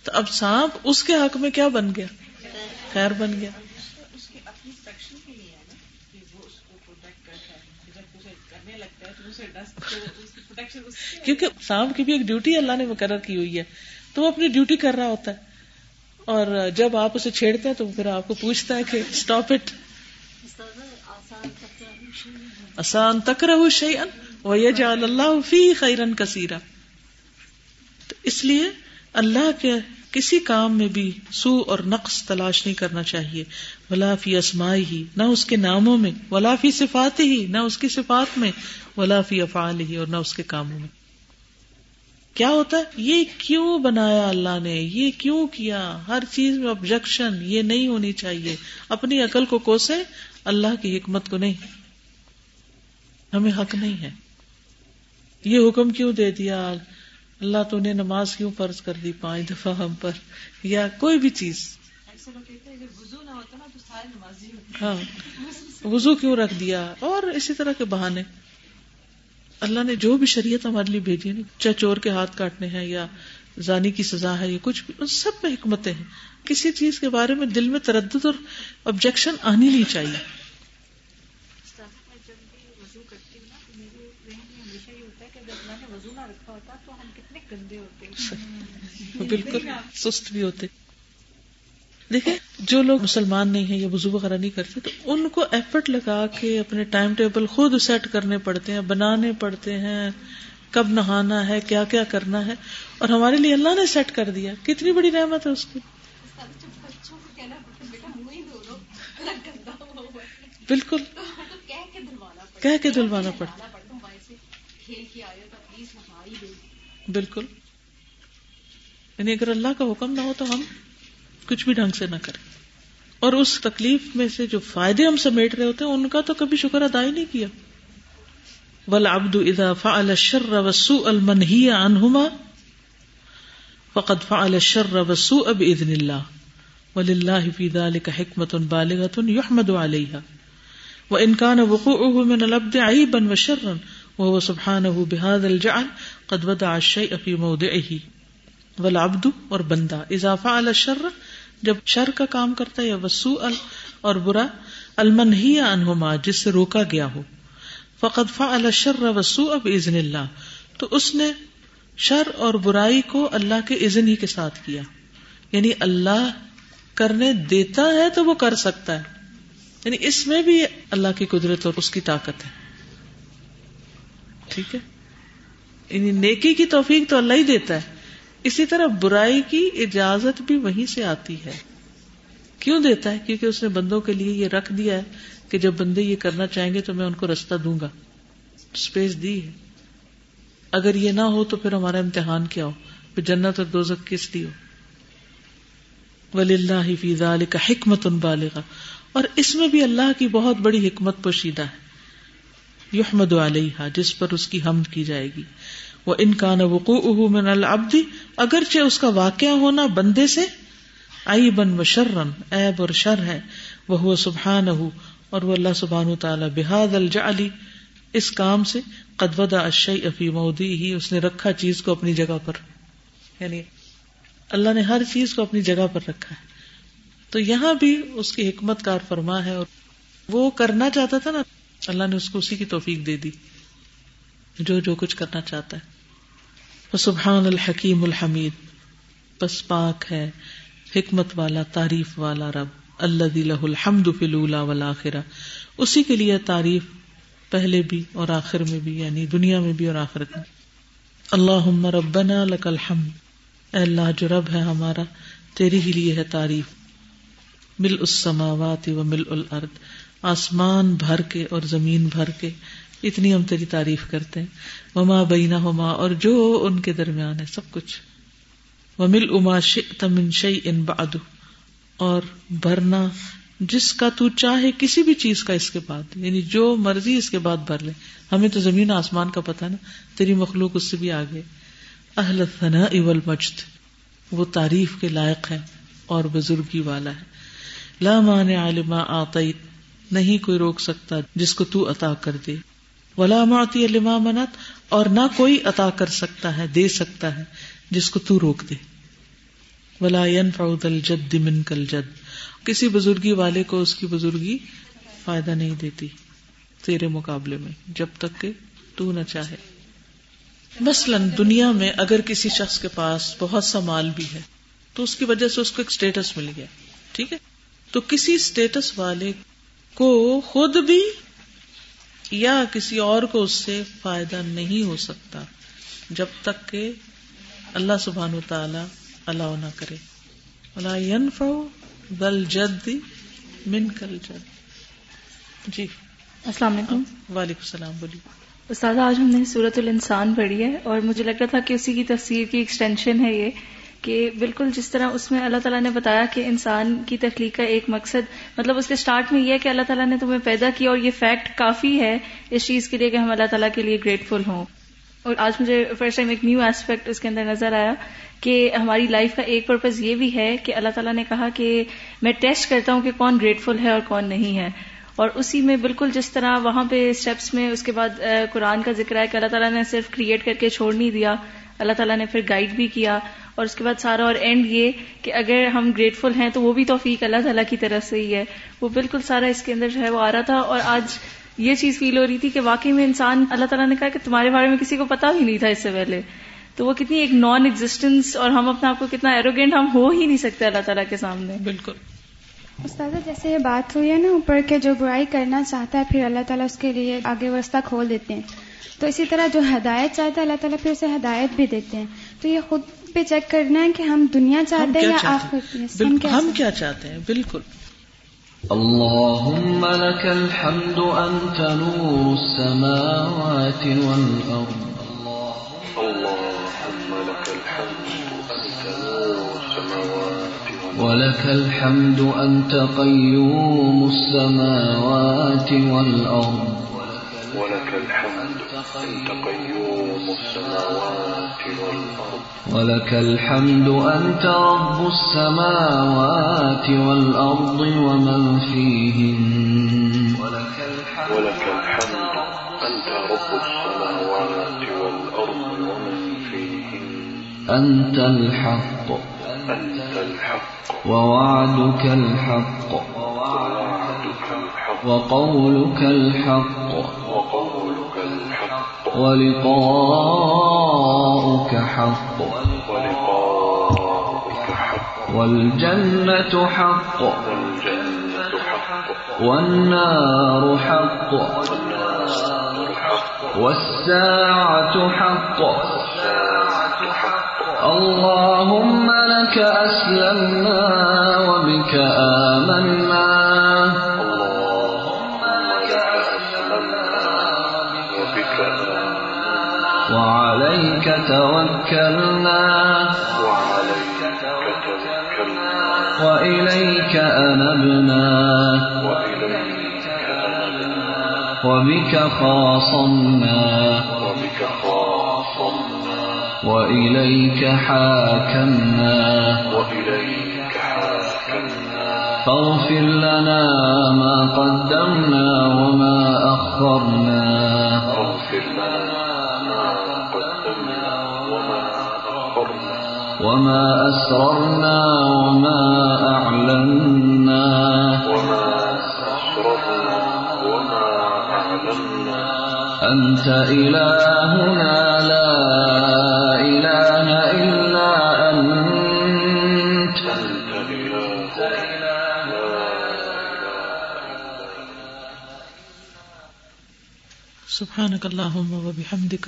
تو اب سانپ اس کے حق میں کیا بن گیا؟ خیر بن گیا۔ کیونکہ سانپ کی بھی ایک ڈیوٹی اللہ نے مقرر کی ہوئی ہے۔ تو وہ اپنی ڈیوٹی کر رہا ہوتا ہے۔ اور جب آپ اسے چھیڑتے ہیں تو پھر آپ کو پوچھتا ہے کہ اسٹاپ اٹ آسان تک رہو شیئن و یجعل اللہ فی خیرن کثیرا۔ تو اس لیے اللہ کے کسی کام میں بھی سو اور نقص تلاش نہیں کرنا چاہیے۔ ولا فی اسمائی ہی نہ اس کے ناموں میں، ولا فی صفات ہی نہ اس کی صفات میں، ولا فی افعال ہی اور نہ اس کے کاموں میں۔ کیا ہوتا ہے؟ یہ کیوں بنایا اللہ نے؟ یہ کیوں کیا؟ ہر چیز میں آبجیکشن یہ نہیں ہونی چاہیے۔ اپنی عقل کو کوسے اللہ کی حکمت کو نہیں۔ ہمیں حق نہیں ہے۔ یہ حکم کیوں دے دیا؟ اللہ تو نے نماز کیوں فرض کر دی پانچ دفعہ ہم پر؟ یا کوئی بھی چیز۔ ہاں۔ وضو کیوں رکھ دیا؟ اور اسی طرح کے بہانے۔ اللہ نے جو بھی شریعت ہمارے لیے بھیجی ہے چاہے چور کے ہاتھ کاٹنے ہیں یا زانی کی سزا ہے یا کچھ بھی ان سب میں حکمتیں ہیں۔ کسی چیز کے بارے میں دل میں تردد اور آبجیکشن آنی نہیں چاہیے۔ بالکل سست بھی ہوتے دیکھیں جو لوگ مسلمان نہیں ہیں یا وضو وغیرہ نہیں کرتے تو ان کو ایفرٹ لگا کے اپنے ٹائم ٹیبل خود سیٹ کرنے پڑتے ہیں بنانے پڑتے ہیں کب نہانا ہے کیا کیا کرنا ہے اور ہمارے لیے اللہ نے سیٹ کر دیا کتنی بڑی رحمت ہے اس کی بالکل کہہ کے دلوانا پڑتا بالکل۔ یعنی اگر اللہ کا حکم نہ ہو تو ہم کچھ بھی ڈھنگ سے نہ کریں۔ اور اس تکلیف میں سے جو فائدے ہم سمیٹ رہے ہوتے ہیں، ان کا تو کبھی شکر ادا ہی نہیں کیا۔ ولابد ادا فعل الشر والسوء المنهي عنهما فقد فعل الشر والسوء باذن الله ولله في ذلك حكمه بالغه يحمد عليها وان كان وقوعه من العبد عيبا وشرا وهو سبحانه بهذا الجعل قد وضع الشيء في موضعه اور بندہ اذا فعل الشر، جب شر کا کام کرتا ہے یا وسو ال اور برا المن ہی انہما جس سے روکا گیا ہو۔ فقط فا الشر وسو اب عزن اللہ۔ تو اس نے شر اور برائی کو اللہ کے عزن ہی کے ساتھ کیا۔ یعنی اللہ کرنے دیتا ہے تو وہ کر سکتا ہے۔ یعنی اس میں بھی اللہ کی قدرت اور اس کی طاقت ہے۔ ٹھیک ہے؟ یعنی نیکی کی توفیق تو اللہ ہی دیتا ہے۔ اسی طرح برائی کی اجازت بھی وہیں سے آتی ہے۔ کیوں دیتا ہے؟ کیونکہ اس نے بندوں کے لیے یہ رکھ دیا ہے کہ جب بندے یہ کرنا چاہیں گے تو میں ان کو رستہ دوں گا۔ اسپیس دی ہے۔ اگر یہ نہ ہو تو پھر ہمارا امتحان کیا ہو؟ پھر جنت اور دوزک کس لیے ہو؟ ولی اللہ فی کا حکمت ان بالغ اور اس میں بھی اللہ کی بہت بڑی حکمت پوشیدہ ہے۔ یحمد علیہ جس پر اس کی حمد کی جائے گی۔ وہ ان کا نہ وقوع من العبد، اگرچہ اس کا واقع ہونا بندے سے آئی بن و شرن ایب اور شر ہے وہ سبحان اور وہ اللہ سبحان تعالی بحاد الجعلی اس کام سے قدودا اشی افی مودی ہی اس نے رکھا چیز کو اپنی جگہ پر۔ یعنی اللہ نے ہر چیز کو اپنی جگہ پر رکھا ہے۔ تو یہاں بھی اس کی حکمت کار فرما ہے اور وہ کرنا چاہتا تھا نا، اللہ نے اس کو اسی کی توفیق دے دی۔ جو جو کچھ کرنا چاہتا ہے۔ سبحان الحکیم الحمید۔ بس پاک ہے۔ حکمت والا، تعریف والا رب۔ اللہ لہ الحمد فلولا والآخرہ۔ اسی کے لیے تعریف پہلے بھی اور آخر میں بھی یعنی دنیا میں بھی اور آخرت میں۔ اللہ ربنا لک الحمد۔ اے اللہ، جو رب ہے ہمارا تیری ہی لیے ہے تعریف۔ مل اس سماوات و مل الارض۔ آسمان بھر کے اور زمین بھر کے۔ اتنی ہم تیری تعریف کرتے ہیں۔ وما بینا ہوما اور جو ان کے درمیان ہے، سب کچھ۔ وہ مل اما تمن شعی ان بادو اور بھرنا، جس کا تو چاہے کسی بھی چیز کا اس کے بعد یعنی جو مرضی اس کے بعد بھر لے۔ ہمیں تو زمین آسمان کا پتا نا، تیری مخلوق اس سے بھی آگے۔ اہل ثنا اول مجد وہ تعریف کے لائق ہے اور بزرگی والا ہے۔ لامان عالما آتیت، نہیں کوئی روک سکتا جس کو تو عطا کر دے۔ ولا معتی لما منت اور نہ کوئی عطا کر سکتا ہے، دے سکتا ہے جس کو تو روک دے۔ ولا الجد من کل جد کسی بزرگی والے کو اس کی بزرگی فائدہ نہیں دیتی تیرے مقابلے میں، جب تک کہ تو نہ چاہے۔ مثلاً دنیا میں اگر کسی شخص کے پاس بہت سا مال بھی ہے، تو اس کی وجہ سے اس کو ایک اسٹیٹس مل گیا، ٹھیک ہے؟ تو کسی اسٹیٹس والے کو خود بھی یا کسی اور کو اس سے فائدہ نہیں ہو سکتا جب تک کہ اللہ سبحان و تعالی اللہ نہ کرے۔ بل جد من کل جد جی۔ السلام علیکم۔ وعلیکم السلام بولیے۔ استاد آج ہم نے سورت الانسان پڑھی ہے اور مجھے لگ رہا تھا کہ اسی کی تفسیر کی ایکسٹینشن ہے یہ۔ کہ بالکل جس طرح اس میں اللہ تعالیٰ نے بتایا کہ انسان کی تخلیق کا ایک مقصد مطلب اس کے اسٹارٹ میں یہ ہے کہ اللہ تعالیٰ نے تمہیں پیدا کیا اور یہ فیکٹ کافی ہے اس چیز کے لیے کہ ہم اللہ تعالیٰ کے لیے گریٹفل ہوں۔ اور آج مجھے فرسٹ ٹائم ایک نیو ایسپیکٹ اس کے اندر نظر آیا کہ ہماری لائف کا ایک پرپز یہ بھی ہے کہ اللہ تعالیٰ نے کہا کہ میں ٹیسٹ کرتا ہوں کہ کون گریٹفل ہے اور کون نہیں ہے۔ اور اسی میں بالکل جس طرح وہاں پہ اسٹیپس میں اس کے بعد قرآن کا ذکر ہے کہ اللہ تعالیٰ نے صرف کریٹ کر کے چھوڑ نہیں دیا۔ اللہ تعالیٰ نے پھر گائیڈ بھی کیا اور اس کے بعد سارا اور اینڈ یہ کہ اگر ہم گریٹفل ہیں تو وہ بھی توفیق اللہ تعالیٰ کی طرف سے ہی ہے۔ وہ بالکل سارا اس کے اندر جو ہے وہ آ رہا تھا اور آج یہ چیز فیل ہو رہی تھی کہ واقعی میں انسان اللہ تعالیٰ نے کہا کہ تمہارے بارے میں کسی کو پتا بھی نہیں تھا اس سے پہلے۔ تو وہ کتنی ایک نان ایگزٹینس اور ہم اپنے آپ کو کتنا ایروگینٹ ہم ہو ہی نہیں سکتے اللہ تعالیٰ کے سامنے۔ بالکل۔ استاذہ جیسے یہ بات ہوئی ہے نا اوپر کے جو برائی کرنا چاہتا ہے پھر اللہ تعالیٰ اس کے لیے آگے وسطہ کھول دیتے ہیں۔ تو اسی طرح جو ہدایت چاہتا ہے اللہ تعالیٰ پھر اسے ہدایت بھی دیتے ہیں۔ تو یہ خود پہ چیک کرنا ہے کہ ہم دنیا چاہتے ہیں یا آخر ہم کیا چاہتے ہیں؟ بالکل۔ اللهم لك الحمد أنت نور السماوات والأرض اللهم لك الحمد أنت نور السماوات ولك الحمد أنت قيوم السماوات والأرض ولك الحمد أنت قيوم السماوات والأرض. ولك الحمد أنت رب السماوات والأرض ومن فيهن. ولك الحمد أنت رب السماوات والأرض ومن فيهن. أنت الحق. أنت الحق. ووعدك الحق. ووعدك الحق وقولك الحق. وقولك الحق. ولقاؤك حق. والجنة حق. والنار حق. والساعة حق. اللهم لك أسلمنا وبك آمنا. توكلنا وعليك توكلنا وإليك أنبنا. وإليك أنبنا وبك خاصمنا. وبك خاصمنا وإليك حاكمنا وإليك حاكمنا. فاغفر لنا ما قدمنا وما أخرنا. وما أسررنا وما أعلنا. وما أسررنا وما أعلنا أنت إلهنا لا إله إلا أنت. أنت إلهنا لا سبحانك اللهم وبحمدك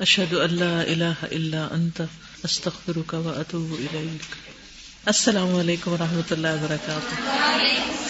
أشهد أن لا إله إلا أنت، أستغفرك وأتوب إليك. السلام علیکم و رحمۃ اللہ وبرکاتہ